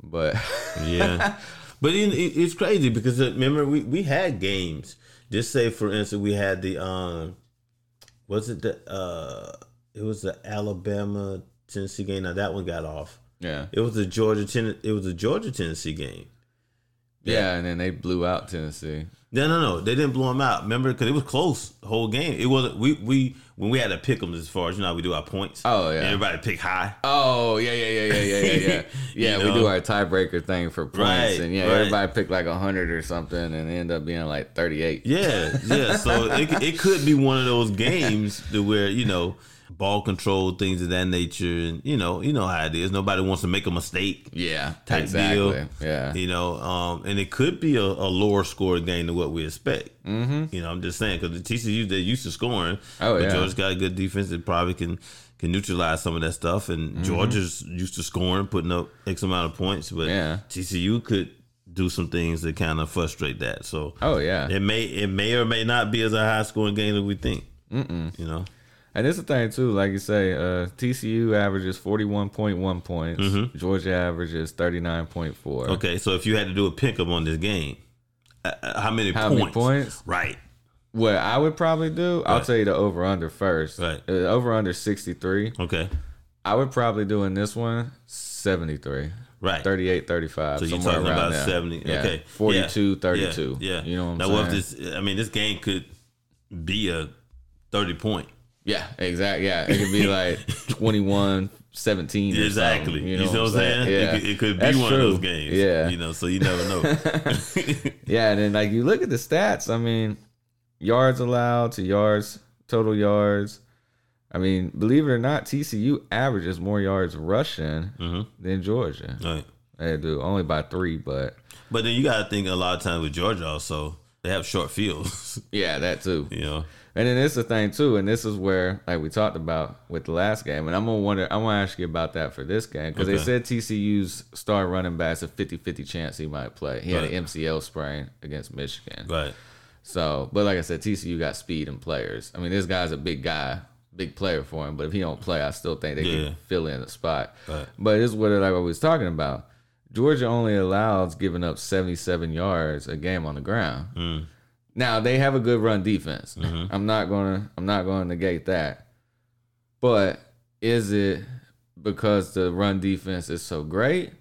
but (laughs) Yeah, but it, it- it's crazy because uh, remember we, we had games. Just say for instance, we had the um, was it the uh, it was the Alabama Tennessee game. Now that one got off. yeah, It was the Georgia Ten. It was the Georgia Tennessee game. Yeah, and then they blew out Tennessee. No, no, no. They didn't blow them out. Remember, because it was close whole game. It wasn't. We we when we had to pick them as far as you know how we do our points. Oh, yeah. Everybody pick high. Oh yeah, yeah, yeah, yeah, yeah, yeah, yeah. (laughs) Yeah, we know? do our tiebreaker thing for points, Right, and yeah, right. everybody pick like hundred or something, and end up being like thirty-eight. Yeah, yeah. So it, it could be one of those games to where you know, ball control, things of that nature, and you know, you know how it is. Nobody wants to make a mistake. Yeah, type exactly. deal. Yeah, You know, um, and it could be a, a lower score game than what we expect. Mm-hmm. You know, I'm just saying because the TCU they're used to scoring. Oh, but yeah. Georgia's got a good defense that probably can can neutralize some of that stuff. And Mm-hmm. Georgia's used to scoring, putting up X amount of points. But Yeah. TCU could do some things that kind of frustrate that. So Oh yeah. it may it may or may not be as a high scoring game as we think. Mm-mm. You know, And it's the thing too, like you say, uh, TCU averages forty one point one points. Georgia averages thirty nine point four. Mm-hmm. okay. So if you had to do a pickup on this game, uh, uh, how many How points? many points? Right. What I would probably do, I'll tell you the over under first. Right. Uh, over under sixty three. Okay. I would probably do in this one 73. Right. 38 35. So you're talking about there. 70. Yeah. Okay. 42 Yeah. 32. Yeah. yeah. You know what I'm now, saying? what if this, I mean, this game could be a 30 point. Yeah, exactly. Yeah. It could be like (laughs) 21 17. or Exactly. something, You, know, what I'm saying? Yeah. It, could, it could be That's one true. of those games. Yeah. You know, so you never know. (laughs) Yeah, and then like you look at the stats. I mean, yards allowed to yards, total yards. I mean, believe it or not, TCU averages more yards rushing Mm-hmm. than Georgia. right. They do only by three, but But then you got to think a lot of times with Georgia also, they have short fields, (laughs) yeah, that too. you know. And then this is the thing too, and this is where like we talked about with the last game, and I'm gonna wonder, I'm gonna ask you about that for this game because they said TCU's star running back's a 50-50 chance he might play. He Right. had an MCL sprain against Michigan. Right. So, but like I said, TCU got speed and players. I mean, this guy's a big guy, big player for him. But if he don't play, I still think they Yeah. can fill in the spot. Right. But this is what like what we was talking about. Georgia only allows giving up 77 yards a game on the ground. Mm. Now they have a good run defense. Mm-hmm. I'm not gonna I'm not gonna negate that. But is it because the run defense is so great,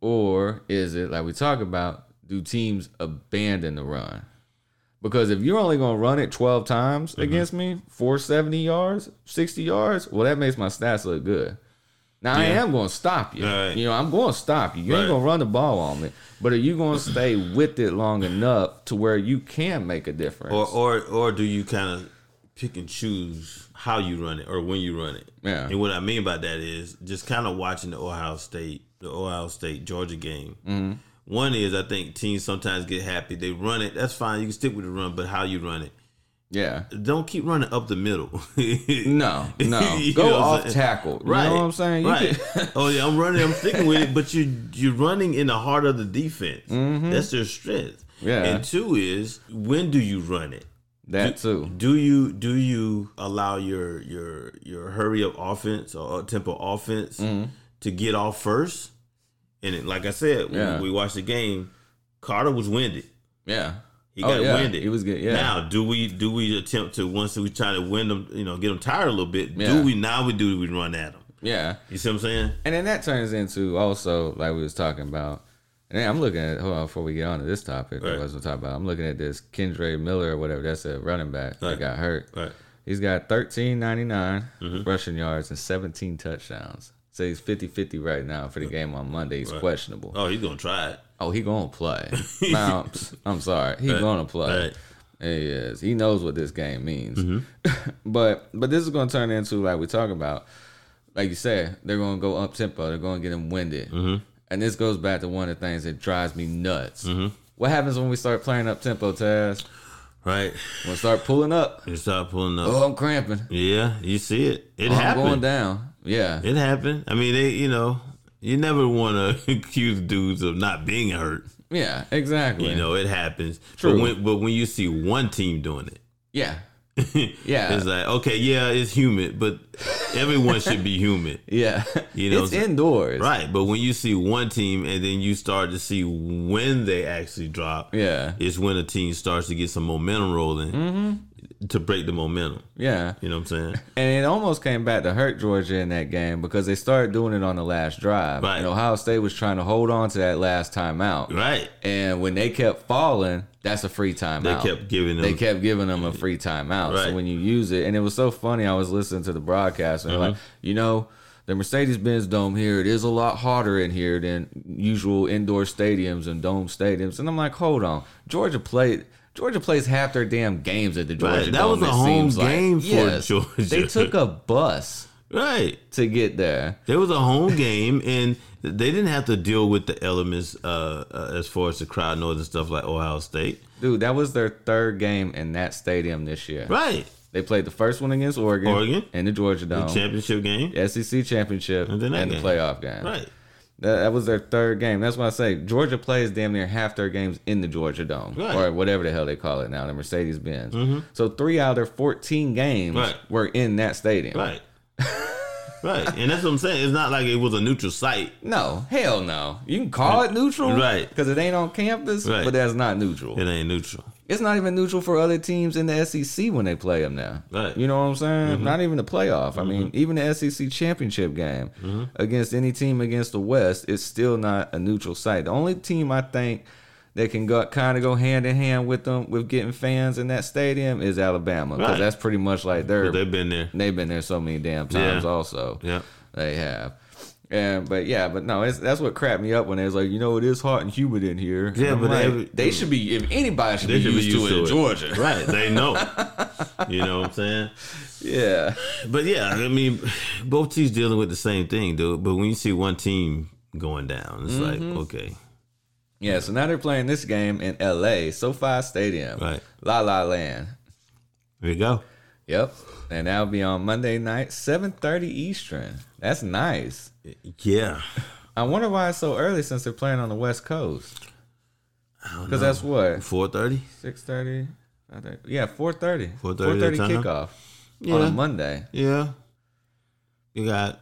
or is it like we talk about? Do teams abandon the run? Because if you're only gonna run it 12 times Mm-hmm. against me, 470 yards, 60 yards, well that makes my stats look good. Now I am gonna stop you. Right. You know, I'm gonna stop you. You Right. ain't gonna run the ball on me. But are you gonna stay with it long enough to where you can make a difference? Or, or, or do you kind of pick and choose how you run it or when you run it? Yeah. And what I mean by that is just kind of watching the Ohio State, the Ohio State Georgia game. Mm-hmm. One is I think teams sometimes get happy. They run it. That's fine. You can stick with the run, but how you run it. Yeah. Don't keep running up the middle. No, (laughs) no. Go know I'm off saying? tackle. You Right. know what I'm saying? You right. can- oh yeah, I'm running. I'm sticking with it. But you (laughs) you're running in the heart of the defense. Mm-hmm. That's their strength. Yeah. And two is when do you run it? that too. Do you do you allow your your your hurry up offense or tempo offense Mm-hmm. to get off first? And it, like I said, Yeah. when we watched the game, Carter was winded. Yeah. He Oh, yeah. winded. He was good. Yeah. Now, do we do we attempt to once we try to win them, you know, get them tired a little bit? Yeah. Do we now we do we run at them? Yeah. You see what I'm saying? And then that turns into also like we was talking about. And I'm looking at hold on before we get on to this topic. Right. Right. was talking about. I'm looking at this Kendre Miller or whatever. That's a running back Right. that got hurt. Right. He's got 1399 Mm-hmm. rushing yards and 17 touchdowns. So he's 50-50 right now for the game on Monday. He's questionable. Oh, he's gonna try it. Oh, he gonna play. (laughs) I'm sorry, he gonna play. He is. He knows what this game means. Mm-hmm. (laughs) but but this is gonna turn into like we talk about. Like you said, they're gonna go up tempo. They're gonna get him winded. Mm-hmm. And this goes back to one of the things that drives me nuts. What happens when we start playing up tempo, Taz? Right. When we start pulling up, You start pulling up. oh, I'm cramping. Yeah, you see it. It Oh, I'm going down. Yeah. It happened. I mean, they, you know, you never want to (laughs) accuse dudes of not being hurt. Yeah, exactly. You know, it happens. True. But when, but when you see one team doing it, Yeah. (laughs) Yeah. it's like, okay, yeah, it's humid, but everyone should be humid. (laughs) Yeah. You know, it's so- indoors. Right. But when you see one team and then you start to see when they actually drop, Yeah. it's when a team starts to get some momentum rolling Mm-hmm. To break the momentum. Yeah. You know what I'm saying? (laughs) And it almost came back to hurt Georgia in that game because they started doing it on the last drive. Right. And Ohio State was trying to hold on to that last timeout. Right. And when they kept falling, that's a free timeout. They timeout. kept giving them. They kept giving them a free timeout. Right. So when you use it, and it was so funny, I was listening to the broadcast and they're like, Mm-hmm. you know, the Mercedes Benz Dome here, it is a lot hotter in here than usual indoor stadiums and dome stadiums. And I'm like, hold on. Georgia played Georgia plays half their damn games at the Georgia Right, that Dome, was a home seems like. game for Yes. Georgia. They took a bus Right. to get there. There was a home game, and they didn't have to deal with the elements uh, uh, as far as the crowd noise and stuff like Ohio State. Dude, that was their third game in that stadium this year. Right. They played the first one against Oregon, Oregon. in the Georgia The Dome, championship game. SEC championship, And and, the playoff game. Right. That, that was their third game. That's why I say Georgia plays damn near half their games in the Georgia Dome Right. or whatever the hell they call it now, the Mercedes Benz. Mm-hmm. So three out of their fourteen games Right. were in that stadium. Right. (laughs) right. And that's what I'm saying. It's not like it was a neutral site. No, hell no. You can call it neutral, Right. Because it ain't on campus, Right. but that's not neutral. It ain't neutral. It's not even neutral for other teams in the SEC when they play them now. Right. You know what I'm saying? Mm-hmm. Not even the playoff. I mean, even the SEC championship game Mm-hmm. against any team against the West, it's still not a neutral site. The only team I think that can go kind of go hand in hand with them with getting fans in that stadium is Alabama because Right. that's pretty much like they've been there. they've been there so many damn times. Yeah. Also, Yeah. they have. And but yeah, but no, it's, that's what crapped me up when they was like, you know, it is hot and humid in here. Yeah, but like, every- they should be. If anybody should, They be, should be used to it in Georgia, Right. They (laughs) know. you know what I'm saying? Yeah, But yeah, I mean, both teams dealing with the same thing, dude. But when you see one team going down, it's Mm-hmm. like, okay, yeah. So now they're playing this game in L.A. SoFi Stadium, Right. La La Land. There you go. Yep, and that'll be on Monday night, seven thirty Eastern. That's nice. Yeah. I wonder why it's so early since they're playing on the West Coast. Because that's what Four thirty. six thirty. I think yeah, four thirty. 4:30 Four thirty kickoff Yeah. on a Monday. Yeah. You got.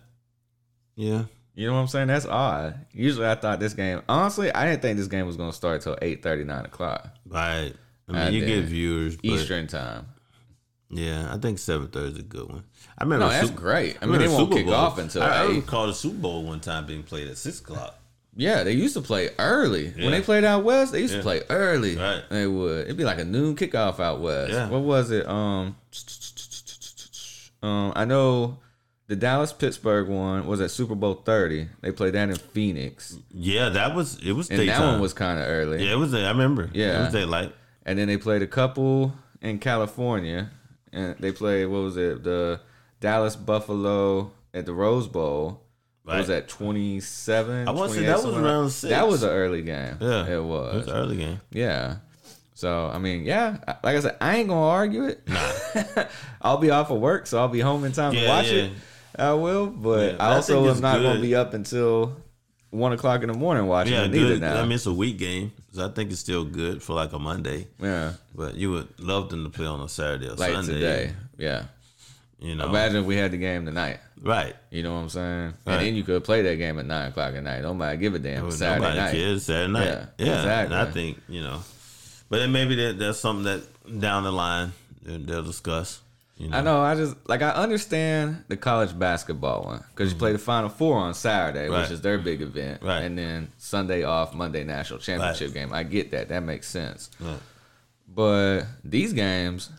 Yeah. You know what I'm saying? That's odd. Usually, I thought this game. Honestly, I didn't think this game was gonna start till eight thirty, nine o'clock Right. I mean, I you get viewers. Eastern time. Yeah, I think seven thirty is a good one. I remember. No, that's Super- great. I mean, they won't Super kick Bowl. off until I, I recall the Super Bowl one time being played at six o'clock. Yeah, they used to play early when they played out west. They used Yeah. to play early. Right. They would. It'd be like a noon kickoff out west. Yeah. What was it? Um, um, I know the Dallas Pittsburgh one was at Super Bowl thirty. They played that in Phoenix, Yeah, that was it was and daytime. that one was kind of early. yeah, it was. I remember. Yeah. it was daylight. And then they played a couple in California, and they played what was it? The Dallas Buffalo at the Rose Bowl. What was Right. that 27? I wanna say that was around six. That was an early game. Yeah, it was. It was. early game. Yeah. So I mean, yeah. Like I said, I ain't gonna argue it. Nah. (laughs) I'll be off of work, so I'll be home in time to watch yeah. it. I will, but Yeah, I also am not gonna be up until one o'clock in the morning watching Yeah, it either now. I mean, it's a week game, I think it's still good for like a Monday. yeah, But you would love them to play on a Saturday or like Sunday. today. Yeah. You know, Imagine if we had the game tonight. right? You know what I'm saying? Right. And then you could play that game at nine o'clock at night. Nobody give a damn. It's Saturday Nobody night. cares Saturday night. Yeah, Yeah, exactly. And I think you know, but then maybe that, that's something that down the line they'll discuss. You know, I know. I just like I understand the college basketball one because you play the Final Four on Saturday, Mm-hmm. Right. which is their big event, Right. and then Sunday off, Monday national championship Right. game. I get that. That makes sense. But these games,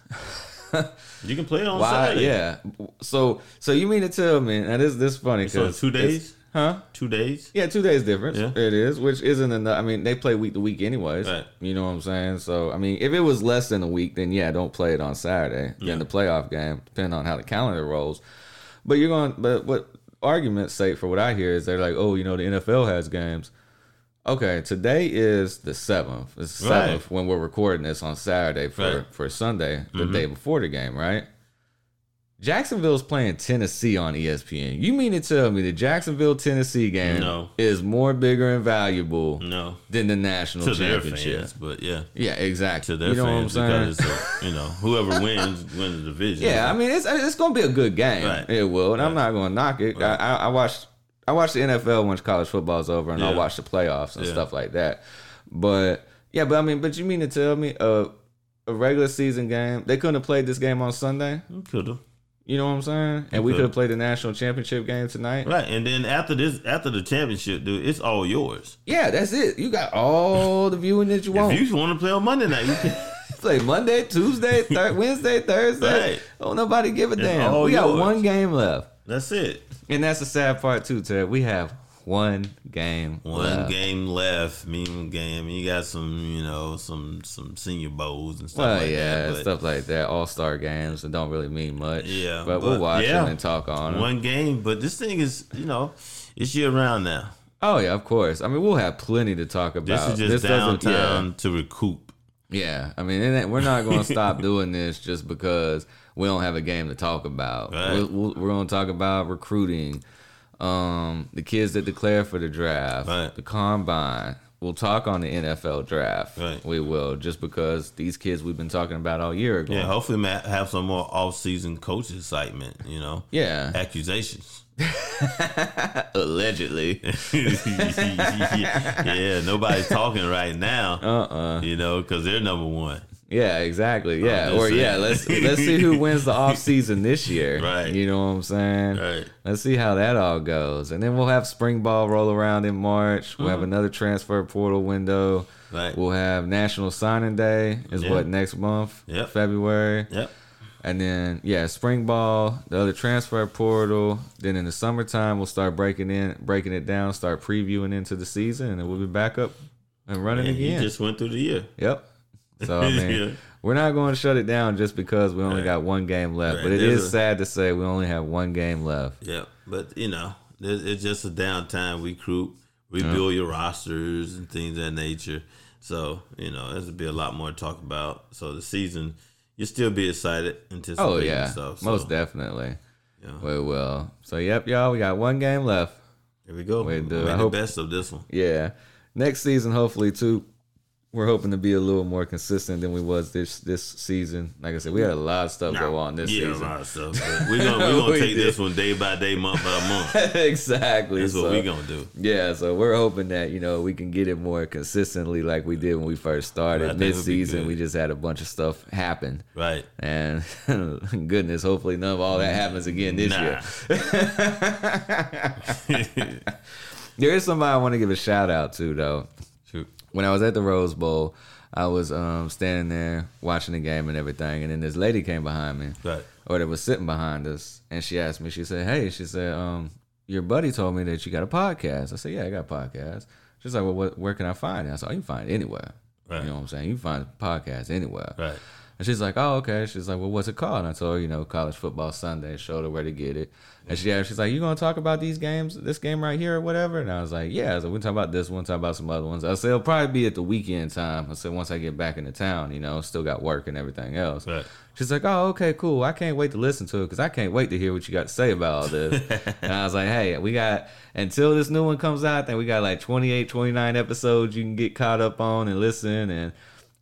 You can play on (laughs) why? Saturday. Yeah. So so you mean to tell me? And this this funny So because two days, huh? two days. Yeah, two days difference. Yeah. It is, which isn't enough. I mean, they play week to week anyways. Right. You know what I'm saying? So, I mean, if it was less than a week, then yeah, don't play it on Saturday. Yeah. Then the playoff game, depending on how the calendar rolls. But you're going. But what argument's say for what I hear is they're like, oh, you know, the NFL has games. Okay, today is the seventh. It's the Right. seventh when we're recording this on Saturday for Right. Mm-hmm. for Sunday, the day before the game, right? Jacksonville's playing Tennessee on ESPN. You mean to tell me the Jacksonville Tennessee game No. is more bigger and valuable No, than the national to their championship? fans, but yeah, Yeah, exactly. to their you know fans what I'm saying? because you know whoever (laughs) wins wins the division. Yeah, I mean it's it's gonna be a good game. Right. It will, and I'm not gonna knock it. I, I, I watched I watched the NFL once college football's over, and I Yeah. watch the playoffs and Yeah. stuff like that. But yeah, but I mean, but you mean to tell me a a regular season game they couldn't have played this game on Sunday? could have. You know what I'm saying? And we could. have played the national championship game tonight. Right, and then after this, after the championship, dude, it's all yours. Yeah, that's it. You got all the viewing that you (laughs) want. If you just want to play on Monday night, you can. (laughs) play Monday, Tuesday, thir- (laughs) Wednesday, Thursday. Right. Oh, nobody give a damn. all We got yours. one game left. That's it. And that's the sad part too, Ted. We have one game. One left. game left. Mean game. You got some, you know, some some senior bowls and stuff Well, like yeah, that. but stuff like that. All star games that don't really mean much. Yeah, but, but we'll watch yeah. them and talk on them. One game, but this thing is, you know, it's year round now. Oh yeah, of course. I mean, we'll have plenty to talk about. This is just doesn't- yeah. to recoup. Yeah, I mean, we're not going to stop (laughs) doing this just because we don't have a game to talk about. Right. We're, we're going to talk about recruiting, um, the kids that declare for the draft, Right. the combine. We'll talk on the NFL draft. Right. We will, just because these kids we've been talking about all year ago. Yeah, hopefully ma- have some more off-season coach excitement. You know, Yeah. accusations. (laughs) (laughs) Allegedly. yeah, nobody's talking right now. Uh-uh. You know, because they're number one. Yeah, exactly. Yeah, or yeah, let's let's see who wins the (laughs) off season this year. Right. You know what I'm saying? Right. Let's see how that all goes, and then we'll have spring ball roll around in March. We'll Mm-hmm. have another transfer portal window. Right. We'll have National Signing Day is Yeah. what next month? Yep. February. Yep. And then yeah, spring ball, the other transfer portal. Then in the summertime, we'll start breaking in, breaking it down, start previewing into the season, and then we'll be back up and running he again. just went through the year. Yep. So (laughs) I mean, Yeah. we're not going to shut it down just because we only Right. got one game left. Right. But it There's is a- sad to say we only have one game left. Yeah, but you know, it's just a downtime We recruit, rebuild your rosters and things of that nature. So you know, there's be a lot more to talk about. So the season, you still be excited, oh, anticipating Oh yeah, stuff. So, most definitely. Yeah. We will. So yep, y'all, we got one game left. Here we go. We do. Make I the hope- best of this one. Yeah, next season hopefully too. We're hoping to be a little more consistent than we was this this season. Like I said, we had a lot of stuff go on this season. yeah, season. a lot of stuff. We're gonna we're gonna We (laughs) take did. this one day by day, month by month. (laughs) exactly. That's what So, we gonna do. Yeah, so we're hoping that you know we can get it more consistently like we did when we first started. Mid season, we just had a bunch of stuff happen. Right. And (laughs) goodness, hopefully none of all that happens again this Nah. year. There is somebody I want to give a shout out to though. When I was at the Rose Bowl, I was um, standing there watching the game and everything, and then this lady came behind me, Right. or that was sitting behind us, and she asked me. She said, "Hey," she said, um, "Your buddy told me that you got a podcast." I said, "Yeah, I got a podcast." She's like, "Well, what, where can I find it?" I said, "Oh, you can find it anywhere. Right. You know what I'm saying? You can find a podcast anywhere." Right. And she's like, "Oh, okay." She's like, "Well, what's it called?" And I told her, you know, College Football Sunday. Showed her where to get it. And she asked, she's like, "You gonna talk about these games, this game right here, or whatever?" And I was like, "Yeah." So we talk about this one, talk about some other ones. I said it'll probably be at the weekend time. I said once I get back into town, you know, still got work and everything else. Right. She's like, "Oh, okay, cool. I can't wait to listen to it because I can't wait to hear what you got to say about all this." (laughs) and I was like, "Hey, we got until this new one comes out, I think we got like 28, 29 episodes you can get caught up on and listen and."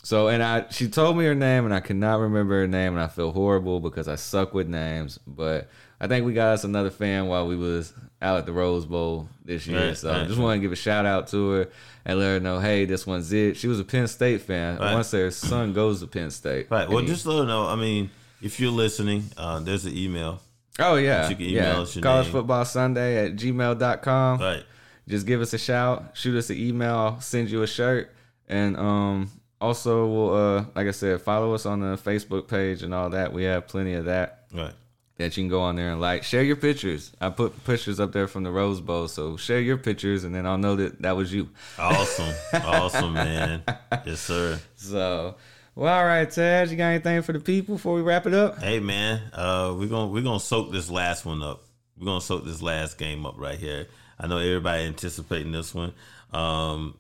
So and I she told me her name and I cannot remember her name and I feel horrible because I suck with names. But I think we got us another fan while we was out at the Rose Bowl this year. Right, so I just want to give a shout out to her and let her know, hey, this one's it. She was a Penn State fan. Right. say her son goes to Penn State. Right. Well, he- just let her know. I mean, if you're listening, uh, there's an email. Oh yeah. You can email yeah. us College name. football Sunday at gmail.com. Right. Just give us a shout, shoot us an email, I'll send you a shirt. And um also we'll uh like I said, follow us on the Facebook page and all that. We have plenty of that Right. that you can go on there and like. Share your pictures. I put pictures up there from the Rose Bowl, so share your pictures and then I'll know that that was you. Awesome. (laughs) awesome, man. Yes, sir. So well, all right, Ted, you got anything for the people before we wrap it up? Hey, man. Uh, we're gonna we're gonna soak this last one up. We're gonna soak this last game up right here. I know everybody anticipating this one. Um,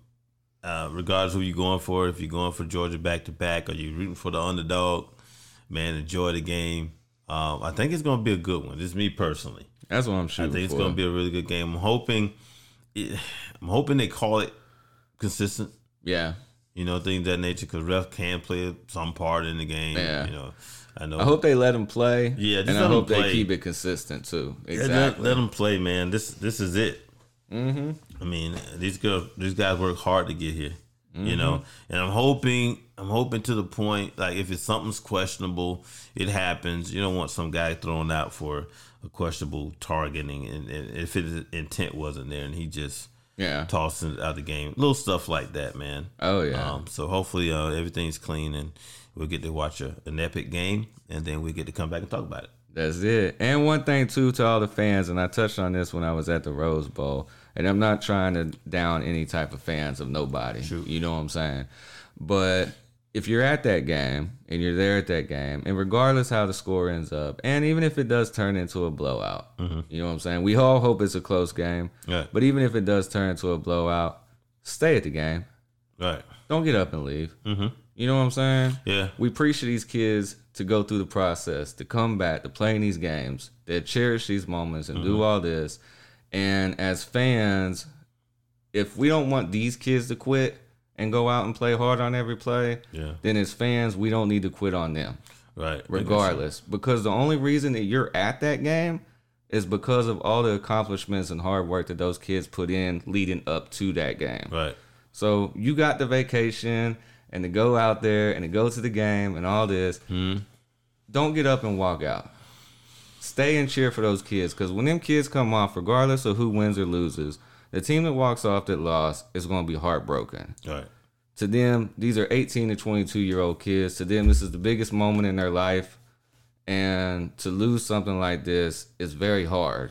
uh, regardless who you're going for, if you're going for Georgia back to back or you're rooting for the underdog, man, enjoy the game. Um, I think it's gonna be a good one. Is me personally. That's what I'm sure. I think it's going to be a really good game. I'm hoping, I'm hoping they call it consistent. yeah. You know, things of that nature because ref can play some part in the game. Yeah. You know, I know. I hope they let him play. Yeah, just and I hope they keep it consistent too. Yeah, Exactly. let, let them play, man. This this is it. Mm-hmm. I mean, these girls, these guys work hard to get here. You know, Mm-hmm. and I'm hoping, I'm hoping to the point, like if it's something's questionable, it happens. You don't want some guy thrown out for a questionable targeting, and, and if his intent wasn't there, and he just yeah. tossing out the game, little stuff like that, man. Oh yeah. Um, so hopefully uh, everything's clean and we'll get to watch a, an epic game, and then we get to come back and talk about it. That's it. And one thing too to all the fans, and I touched on this when I was at the Rose Bowl, and I'm not trying to down any type of fans of nobody. Shoot. You know what I'm saying? But if you're at that game and you're there at that game, and regardless how the score ends up, and even if it does turn into a blowout, you know what I'm saying? We all hope it's a close game. Right. But even if it does turn into a blowout, stay at the game. Right. Don't get up and leave. Mm-hmm. You know what I'm saying? Yeah. We appreciate these kids to go through the process, to come back, to play in these games, to cherish these moments and Mm-hmm. do all this. And as fans, if we don't want these kids to quit and go out and play hard on every play, Yeah. then as fans, we don't need to quit on them, Right. regardless. Because the only reason that you're at that game is because of all the accomplishments and hard work that those kids put in leading up to that game. Right. So you got the vacation and to go out there and to go to the game and all this. Don't get up and walk out. Stay and cheer for those kids because when them kids come off, regardless of who wins or loses, the team that walks off that lost is going to be heartbroken. Right. To them, these are 18 to 22 year old kids. To them, this is the biggest moment in their life. And to lose something like this is very hard.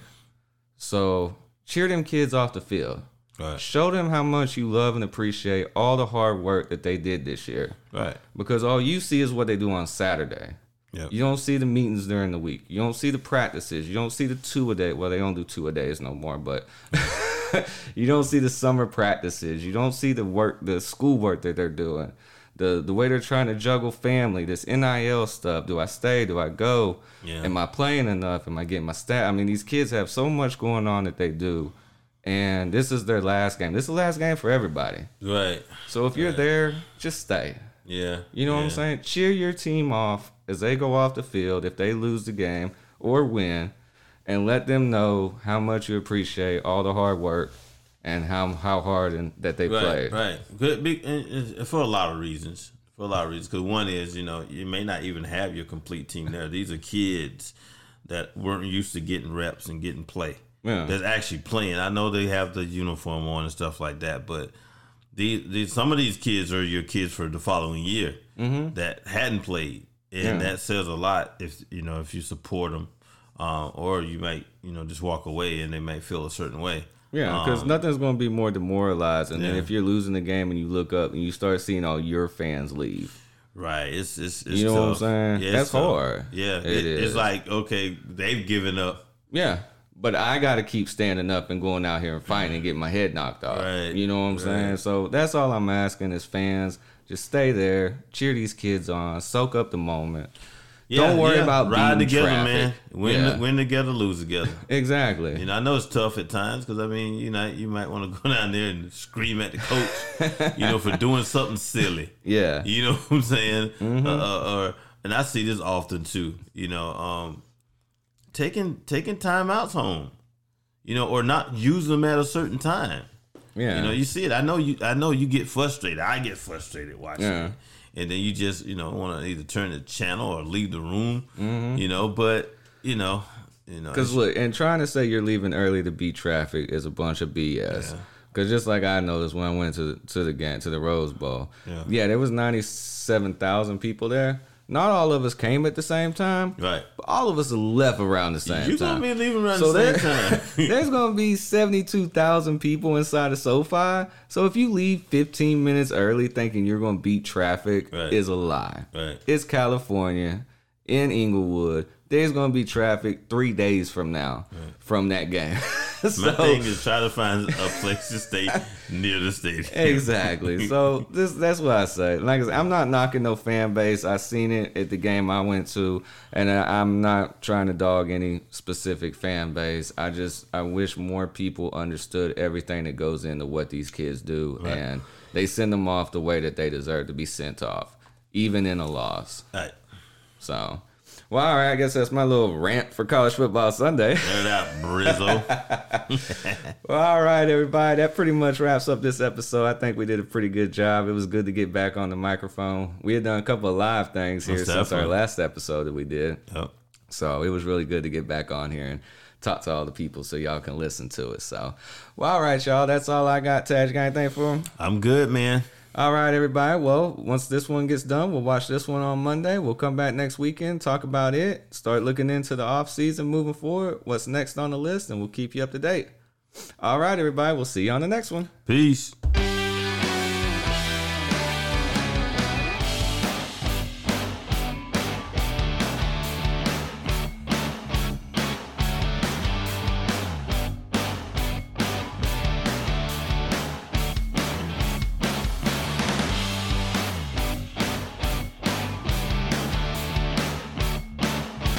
So cheer them kids off the field. Right. Show them how much you love and appreciate all the hard work that they did this year. Right. Because all you see is what they do on Saturday. Yep. You don't see the meetings during the week. You don't see the practices. You don't see the two a day. Well, they don't do two a days no more, but (laughs) you don't see the summer practices. You don't see the work, the school work that they're doing. The the way they're trying to juggle family, this NIL stuff. Do I stay? Do I go? Yeah. Am I playing enough? Am I getting my stat? I mean, these kids have so much going on that they do. And this is their last game. This is the last game for everybody. Right. So if you're there, just stay. Yeah. You know what I'm saying? Cheer your team off as they go off the field if they lose the game or win, and let them know how much you appreciate all the hard work and how how hard and that they Right, played. right. Good, big, and- for a lot of reasons. For a lot of reasons. Because one is, you know, you may not even have your complete team there. These are kids that weren't used to getting reps and getting play. Yeah. That's actually playing. I know they have the uniform on and stuff like that, but these, these some of these kids are your kids for the following year mm-hmm. that hadn't played, and. Yeah. that says a lot. If you know if you support them, uh, or you might you know just walk away and they might feel a certain way. Yeah, because Um, nothing's going to be more demoralizing than Yeah. if you're losing the game and you look up and you start seeing all your fans leave. Right. It's it's, it's You know what I'm saying? it's That's tough. hard. Yeah. It It- is. It's like okay, they've given up. Yeah. But I got to keep standing up and going out here and fighting and getting my head knocked off. Right. You know what I'm saying? So that's all I'm asking is fans, just stay there, cheer these kids on, soak up the moment. Don't worry about ride together, traffic. man. Win, Yeah. win together, lose together. (laughs) Exactly. You know, I know it's tough at times because I mean, you know, you might want to (laughs) go down there and scream at the coach, you know, for (laughs) doing something silly. yeah. You know what I'm saying? Mm-hmm. Uh, uh, or and I see this often too. You know, um, taking taking timeouts home. You know, or not use them at a certain time. Yeah. You know, you see it. I know you. I know you get frustrated. I get frustrated watching Yeah. it, and then you just you know want to either turn the channel or leave the room. Mm-hmm. You know, but you know, you know, Because look, and trying to say you're leaving early to beat traffic is a bunch of BS. Yeah. Because just like I noticed when I went to to the game to the Rose Bowl, Yeah. there was ninety seven thousand people there. Not all of us came at the same time, right. but all of us left around the same time. You're gonna be leaving around So the there- same time. (laughs) There's gonna be seventy two thousand people inside of SoFi. So if you leave fifteen minutes early thinking you're gonna beat traffic, Right. is a lie. right. It's California in Inglewood. There's gonna be traffic three days from now from that game. (laughs) My thing is try to find a place to stay (laughs) near the stadium. exactly. So (laughs) this that's what I say. Like I said, I'm not knocking no fan base. I seen it at the game I went to, and I, I'm not trying to dog any specific fan base. I just I wish more people understood everything that goes into what these kids do, Right. and they send them off the way that they deserve to be sent off, even in a loss. Right. So. Well, all right. I guess that's my little rant for college football Sunday. Let it out, Brizzo. (laughs) (laughs) Well, all right, everybody. That pretty much wraps up this episode. I think we did a pretty good job. It was good to get back on the microphone. We had done a couple of live things here Most since our last episode that we did. Yep. So it was really good to get back on here and talk to all the people so y'all can listen to it. So, well, all right, y'all. That's all I got. Taj, you got anything for 'em? I'm good, man. All right, everybody. Well, once this one gets done, we'll watch this one on Monday. We'll come back next weekend, talk about it, start looking into the off season moving forward, what's next on the list, and we'll keep you up to date. All right, everybody. We'll see you on the next one. Peace.